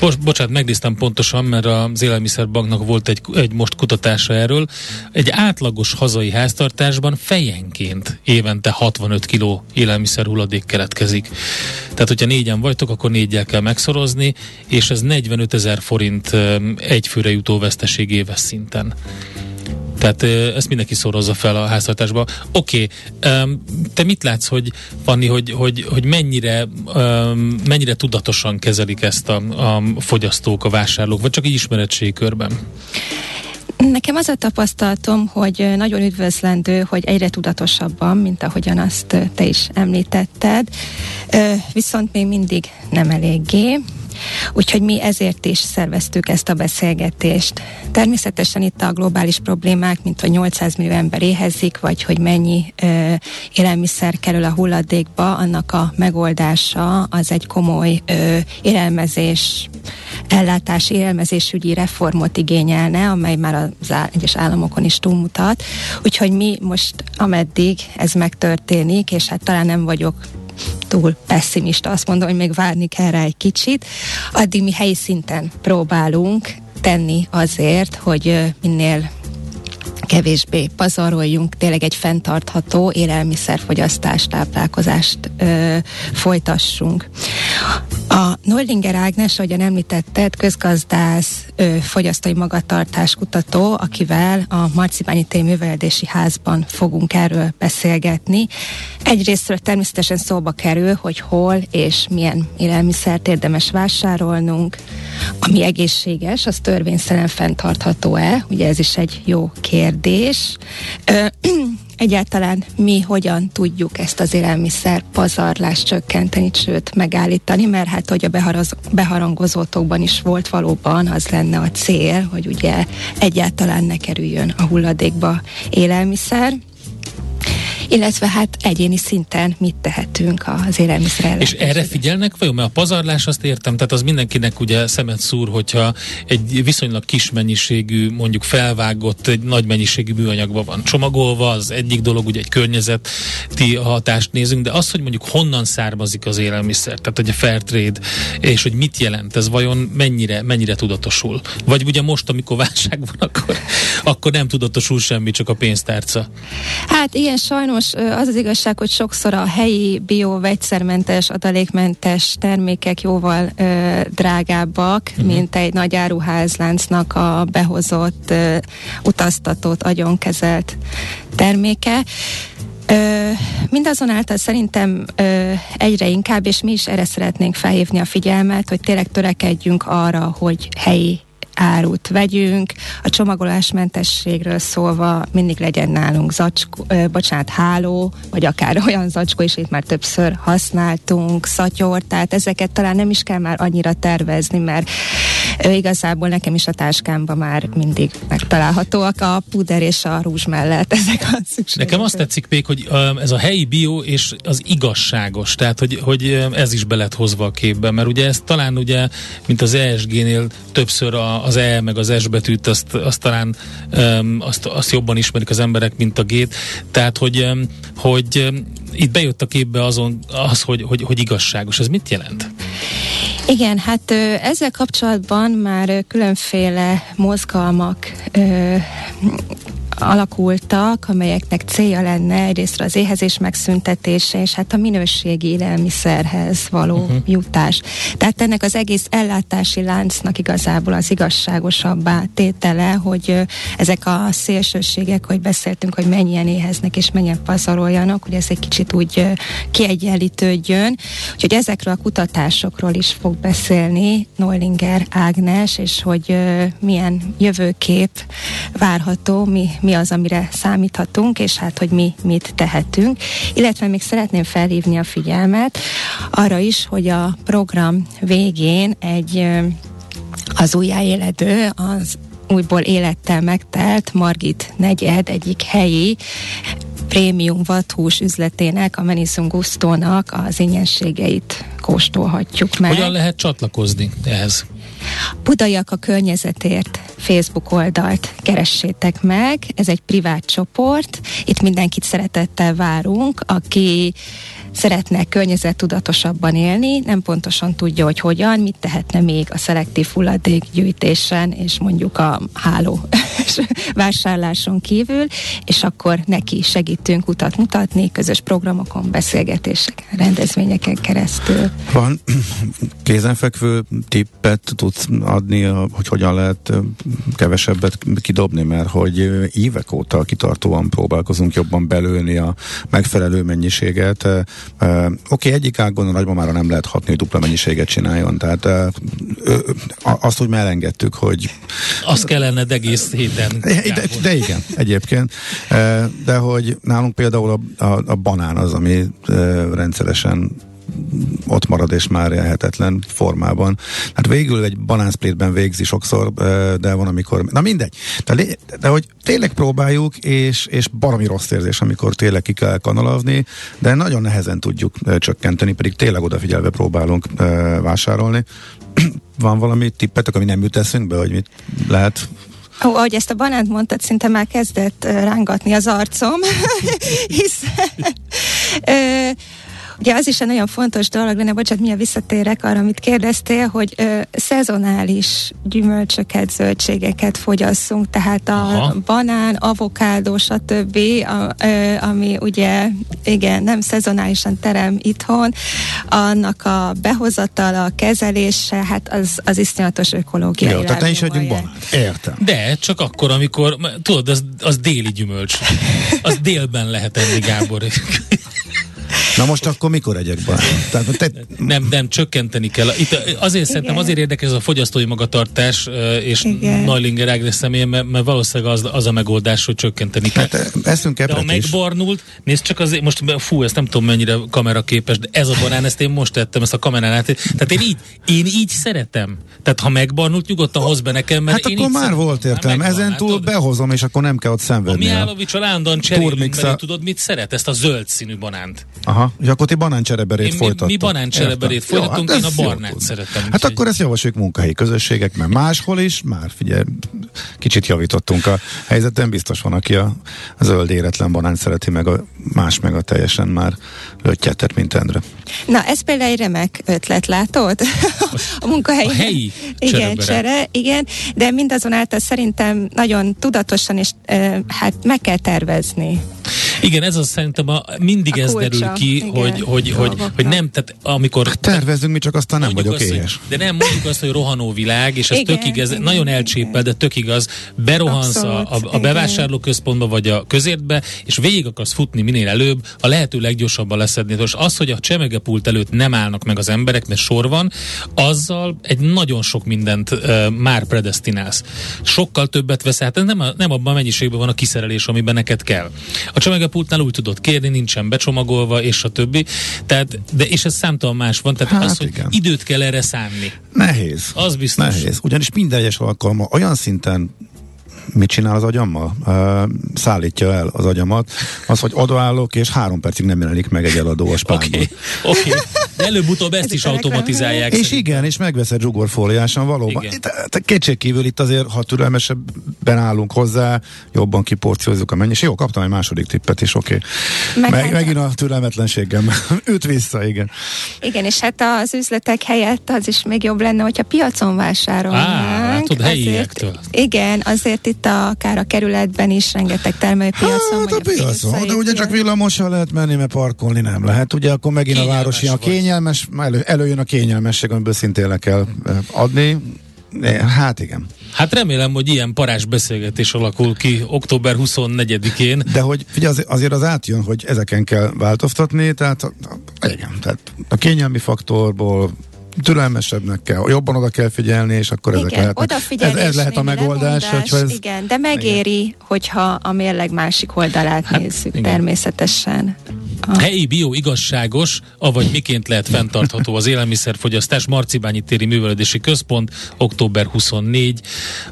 Bocs, bocsánat, megnéztem pontosan, mert az Élelmiszerbanknak volt egy, egy most kutatása erről. Egy átlagos hazai háztartásban fejenként évente 65 kg élelmiszer hulladék keletkezik. Tehát, hogyha négyen vagytok, akkor négyel kell megszorozni, és ez 45 ezer forint egyfőre jutó veszteség éves szinten. Tehát ezt mindenki szorozza fel a háztartásba. Oké, okay, te mit látsz, hogy Fanni, hogy, hogy, hogy mennyire, mennyire tudatosan kezelik ezt a, a fogyasztók, a vásárlók, vagy csak így ismeretségi körben? Nekem az a tapasztalatom, hogy nagyon üdvözlendő, hogy egyre tudatosabban, mint ahogyan azt te is említetted, viszont még mindig nem eléggé. Úgyhogy mi ezért is szerveztük ezt a beszélgetést. Természetesen itt a globális problémák, mint hogy 800 millió ember éhezik, vagy hogy mennyi ö, élelmiszer kerül a hulladékba, annak a megoldása az egy komoly ö, élelmezés ellátási élelmezésügyi reformot igényelne, amely már az egyes államokon is túlmutat. Úgyhogy mi most, ameddig ez megtörténik, és hát talán nem vagyok túl pessimista, azt mondom, hogy még várni kell rá egy kicsit. Addig mi helyi szinten próbálunk tenni azért, hogy minél kevésbé pazaroljunk, tényleg egy fenntartható élelmiszerfogyasztást, táplálkozást ö, folytassunk. A Norlinger Ágnes, ahogyan említetted, közgazdász, ö, fogyasztói magatartás kutató, akivel a Marcibányi Té Műveldési Házban fogunk erről beszélgetni. Egyrésztről természetesen szóba kerül, hogy hol és milyen élelmiszert érdemes vásárolnunk, ami egészséges, az törvényszerűen fenntartható-e? Ugye ez is egy jó kérdés. Ö, egyáltalán mi hogyan tudjuk ezt az élelmiszer pazarlást csökkenteni, sőt megállítani, mert hát hogy a beharangozótokban is volt valóban, az lenne a cél, hogy ugye egyáltalán ne kerüljön a hulladékba élelmiszer illetve hát egyéni szinten mit tehetünk az élelmiszer És erre figyelnek vagy? Mert a pazarlás azt értem, tehát az mindenkinek ugye szemet szúr, hogyha egy viszonylag kis mennyiségű, mondjuk felvágott, egy nagy mennyiségű műanyagban van csomagolva, az egyik dolog, ugye egy környezeti hatást nézünk, de az, hogy mondjuk honnan származik az élelmiszer, tehát hogy a fair trade, és hogy mit jelent, ez vajon mennyire, mennyire tudatosul? Vagy ugye most, amikor válság van, akkor, akkor nem tudatosul semmi, csak a pénztárca? Hát ilyen sajnos Sajnos az az igazság, hogy sokszor a helyi bio, vegyszermentes, adalékmentes termékek jóval ö, drágábbak, uh-huh. mint egy nagy áruházláncnak a behozott, ö, utaztatott, agyonkezelt terméke. Ö, mindazonáltal szerintem ö, egyre inkább, és mi is erre szeretnénk felhívni a figyelmet, hogy tényleg törekedjünk arra, hogy helyi árut vegyünk. A csomagolásmentességről szólva mindig legyen nálunk zacskó, ö, bocsánat, háló, vagy akár olyan zacskó is, itt már többször használtunk, szatyor, tehát ezeket talán nem is kell már annyira tervezni, mert ö, igazából nekem is a táskámban már mindig megtalálhatóak a puder és a rúzs mellett ezek a szükséges. Nekem azt tetszik még, hogy ez a helyi bio és az igazságos, tehát hogy, hogy ez is be lett hozva a képbe, mert ugye ez talán ugye, mint az ESG-nél többször a, az E meg az S betűt, azt, azt talán azt, azt jobban ismerik az emberek, mint a G-t, tehát hogy, hogy itt bejött a képbe azon, az, hogy, hogy, hogy igazságos. Ez mit jelent? Igen, hát ezzel kapcsolatban már különféle mozgalmak alakultak, amelyeknek célja lenne egyrészt az éhezés megszüntetése, és hát a minőségi élelmiszerhez való uh-huh. jutás. Tehát ennek az egész ellátási láncnak igazából az igazságosabbá tétele, hogy ezek a szélsőségek, hogy beszéltünk, hogy mennyien éheznek és mennyien pazaroljanak, hogy ez egy kicsit úgy kiegyenlítődjön. Úgyhogy ezekről a kutatásokról is fog beszélni Neulinger Ágnes, és hogy milyen jövőkép várható, mi, mi az, amire számíthatunk, és hát, hogy mi mit tehetünk. Illetve még szeretném felhívni a figyelmet arra is, hogy a program végén egy az újjáéledő, az újból élettel megtelt Margit negyed egyik helyi prémium vathús üzletének, a Menisum Gusto-nak az ingyenségeit kóstolhatjuk meg. Hogyan lehet csatlakozni ehhez? Budaiak a környezetért Facebook oldalt keressétek meg, ez egy privát csoport, itt mindenkit szeretettel várunk, aki szeretne környezettudatosabban élni, nem pontosan tudja, hogy hogyan, mit tehetne még a szelektív hulladékgyűjtésen, és mondjuk a háló vásárláson kívül, és akkor neki segítünk utat mutatni, közös programokon, beszélgetéseken, rendezvényeken keresztül. Van kézenfekvő tippet tudsz adni, hogy hogyan lehet kevesebbet kidobni, mert hogy évek óta kitartóan próbálkozunk jobban belőni a megfelelő mennyiséget. Oké, okay, egyik ágon a nagymamára nem lehet hatni, hogy dupla mennyiséget csináljon, tehát azt úgy elengedtük, hogy... Azt kellene egész héten. De, de igen, egyébként. De hogy nálunk például a, a, a banán az, ami rendszeresen ott marad és már élhetetlen formában. Hát végül egy banánsplétben végzi sokszor, de van amikor, na mindegy. De, de hogy tényleg próbáljuk, és, és baromi rossz érzés, amikor tényleg ki kell kanalazni, de nagyon nehezen tudjuk csökkenteni, pedig tényleg odafigyelve próbálunk vásárolni. van valami tippetek, ami nem jut eszünkbe, hogy mit lehet Ó, ahogy ezt a banánt mondtad, szinte már kezdett rángatni az arcom, hiszen Ugye az is egy nagyon fontos dolog lenne, bocsánat, milyen visszatérek arra, amit kérdeztél, hogy ö, szezonális gyümölcsöket, zöldségeket fogyasszunk, tehát a Aha. banán, avokádó, stb., a, ö, ami ugye, igen, nem szezonálisan terem itthon, annak a behozatala, a kezelése, hát az, az iszonyatos ökológiai. Jó, tehát ne is adjunk banán. Értem. De, csak akkor, amikor, tudod, az, az déli gyümölcs. Az délben lehet enni, Gábor. Na most akkor mikor egyek Tehát, te... nem, nem, csökkenteni kell. Itt azért Igen. szerintem azért érdekes ez a fogyasztói magatartás, és Igen. Neulinger Ágnes személye, mert, mert valószínűleg az, az a megoldás, hogy csökkenteni kell. Hát eszünk De ha megbarnult, nézd csak azért, most fú, ezt nem tudom mennyire kameraképes, de ez a banán, ezt én most tettem, ezt a kamerán át. Tehát én így, én így szeretem. Tehát ha megbarnult, nyugodtan hoz be nekem, mert Hát én akkor már szeretem. volt értelme. Ezen túl behozom, és akkor nem kell ott szenvedni. A Mihálovics állandóan cserélünk, mert tudod, mit szeret? Ezt a zöld színű banánt. Aha, és akkor ti banáncsereberét folytattok. Mi, mi banáncsereberét folytatunk, hát én a barnát szeretem. Hát akkor ezt javasoljuk munkahelyi közösségek, mert máshol is, már figyelj, kicsit javítottunk a helyzeten, biztos van, aki a zöld éretlen banán szereti, meg a más meg a teljesen már löttyetet, mint Endre. Na, ez például egy remek ötlet, látod? a munkahelyi. A helyi igen, csere, igen, de mindazonáltal szerintem nagyon tudatosan és e, hát meg kell tervezni. Igen, ez az szerintem a, mindig A ez kulcsa, derül ki, igen, hogy, hogy, hogy, hogy nem, tehát amikor Tervezünk, mi csak aztán nem vagyok azt, éhes. Hogy, de nem mondjuk azt, hogy rohanó világ, és ez Igen, tök igaz, igen, nagyon elcsépel, de tök igaz, berohansz a, a, Abszolút, a bevásárlóközpontba, vagy a közértbe, és végig akarsz futni minél előbb, a lehető leggyorsabban leszedni. Most az, hogy a csemegepult előtt nem állnak meg az emberek, mert sor van, azzal egy nagyon sok mindent uh, már predestinálsz. Sokkal többet vesz át, ez nem, a, nem abban a mennyiségben van a kiszerelés, amiben neked kell. A csemegepultnál úgy tudod kérni, nincsen becsomagolva, és a többi. Tehát, de és ez számtalan más van, tehát Hát az, hogy időt kell erre szánni. Nehéz. Az biztos. Nehéz. Ugyanis minden egyes alkalma olyan szinten mit csinál az agyammal? Uh, szállítja el az agyamat. Az, hogy odaállok, és három percig nem jelenik meg egy eladó a Oké, spányból. oké. De előbb-utóbb ezt is automatizálják. És igen, és megveszed zsugorfóliásan valóban. Kétségkívül itt azért, ha türelmesebben állunk hozzá, jobban kiporciózzuk a mennyiség. Jó, kaptam egy második tippet is, oké. Meg Meg, megint a türelmetlenségem üt vissza, igen. Igen, és hát az üzletek helyett az is még jobb lenne, hogyha piacon vásárolnánk. Á, helyiektől. Azért, igen, azért itt a, akár a kerületben is rengeteg termelőpiacon. Hát a piacon, de ugye csak villamossal lehet menni, mert parkolni nem lehet. Ugye akkor megint Kényelmes a városi a kényelmes, elő, előjön a kényelmesség, amiből szintén le kell adni. Hát igen. Hát remélem, hogy ilyen parás beszélgetés alakul ki október 24-én. De hogy ugye az, azért az átjön, hogy ezeken kell változtatni, tehát igen, tehát a kényelmi faktorból türelmesebbnek kell, jobban oda kell figyelni, és akkor ezek Igen, lehetnek. Ez, ez lehet a megoldás, hogyha ez... Igen, de megéri, hogyha a mérleg másik oldalát Hát, nézzük, igen. természetesen. A- Helyi bio igazságos, avagy miként lehet fenntartható az élelmiszerfogyasztás, Marcibányi téri művelődési központ, október 24,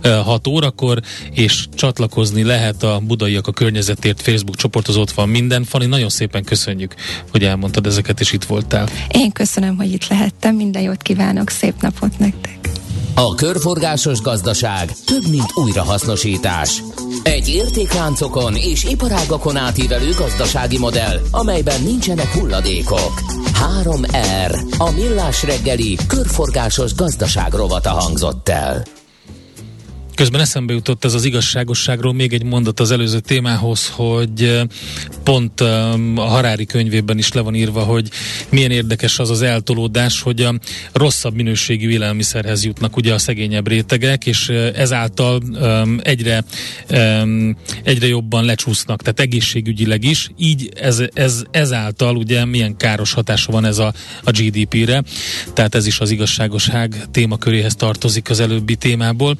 eh, 6 órakor, és csatlakozni lehet a Budaiak a Környezetért Facebook csoporthoz, ott van minden. Fani, nagyon szépen köszönjük, hogy elmondtad ezeket, és itt voltál. Én köszönöm, hogy itt lehettem, minden jót kívánok, szép napot nektek! A körforgásos gazdaság több, mint újrahasznosítás. Egy értékláncokon és iparágakon átívelő gazdasági modell, amelyben nincsenek hulladékok. 3R. A millás reggeli körforgásos gazdaság rovata hangzott el. Közben eszembe jutott ez az igazságosságról még egy mondat az előző témához, hogy eh, pont eh, a Harári könyvében is le van írva, hogy milyen érdekes az az eltolódás, hogy a rosszabb minőségű élelmiszerhez jutnak ugye a szegényebb rétegek, és eh, ezáltal egyre, egyre jobban lecsúsznak, tehát egészségügyileg is, így ez, ez, ezáltal ugye milyen káros hatása van ez a, a GDP-re, tehát ez is az igazságosság témaköréhez tartozik az előbbi témából.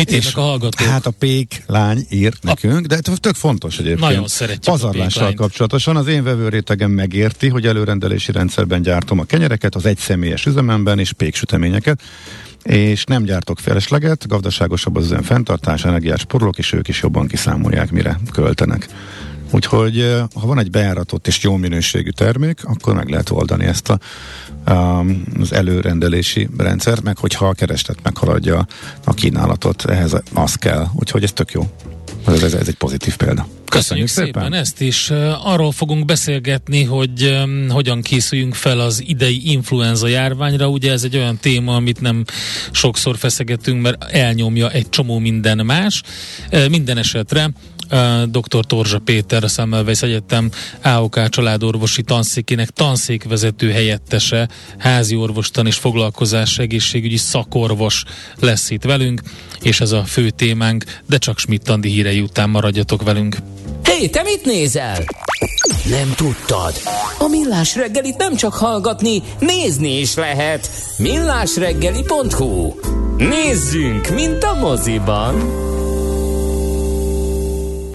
Mit írnak a hallgatók? Hát a pék lány ír nekünk, de tök fontos egyébként. Nagyon szeretjük a Pazarlással péklányt. kapcsolatosan az én vevőrétegem megérti, hogy előrendelési rendszerben gyártom a kenyereket, az egyszemélyes üzememben és péksüteményeket, és nem gyártok felesleget, gazdaságosabb az üzem fenntartás, energiás porolok, és ők is jobban kiszámolják, mire költenek. Úgyhogy ha van egy bejáratott és jó minőségű termék, akkor meg lehet oldani ezt a, um, az előrendelési rendszert, meg hogyha a kereslet meghaladja a kínálatot, ehhez az kell. Úgyhogy ez tök jó. Ez, ez, ez egy pozitív példa. Köszönjük szépen ezt is. Arról fogunk beszélgetni, hogy um, hogyan készüljünk fel az idei influenza járványra. Ugye ez egy olyan téma, amit nem sokszor feszegetünk, mert elnyomja egy csomó minden más. Minden esetre dr. Torzsa Péter, a Szemmelweis Egyetem AOK családorvosi tanszékének tanszékvezető helyettese, házi orvostan és foglalkozás egészségügyi szakorvos lesz itt velünk, és ez a fő témánk, de csak Schmidt Andi hírei után maradjatok velünk. Hé, hey, te mit nézel? Nem tudtad? A Millás reggelit nem csak hallgatni, nézni is lehet. millásreggeli.hu Nézzünk, mint a moziban!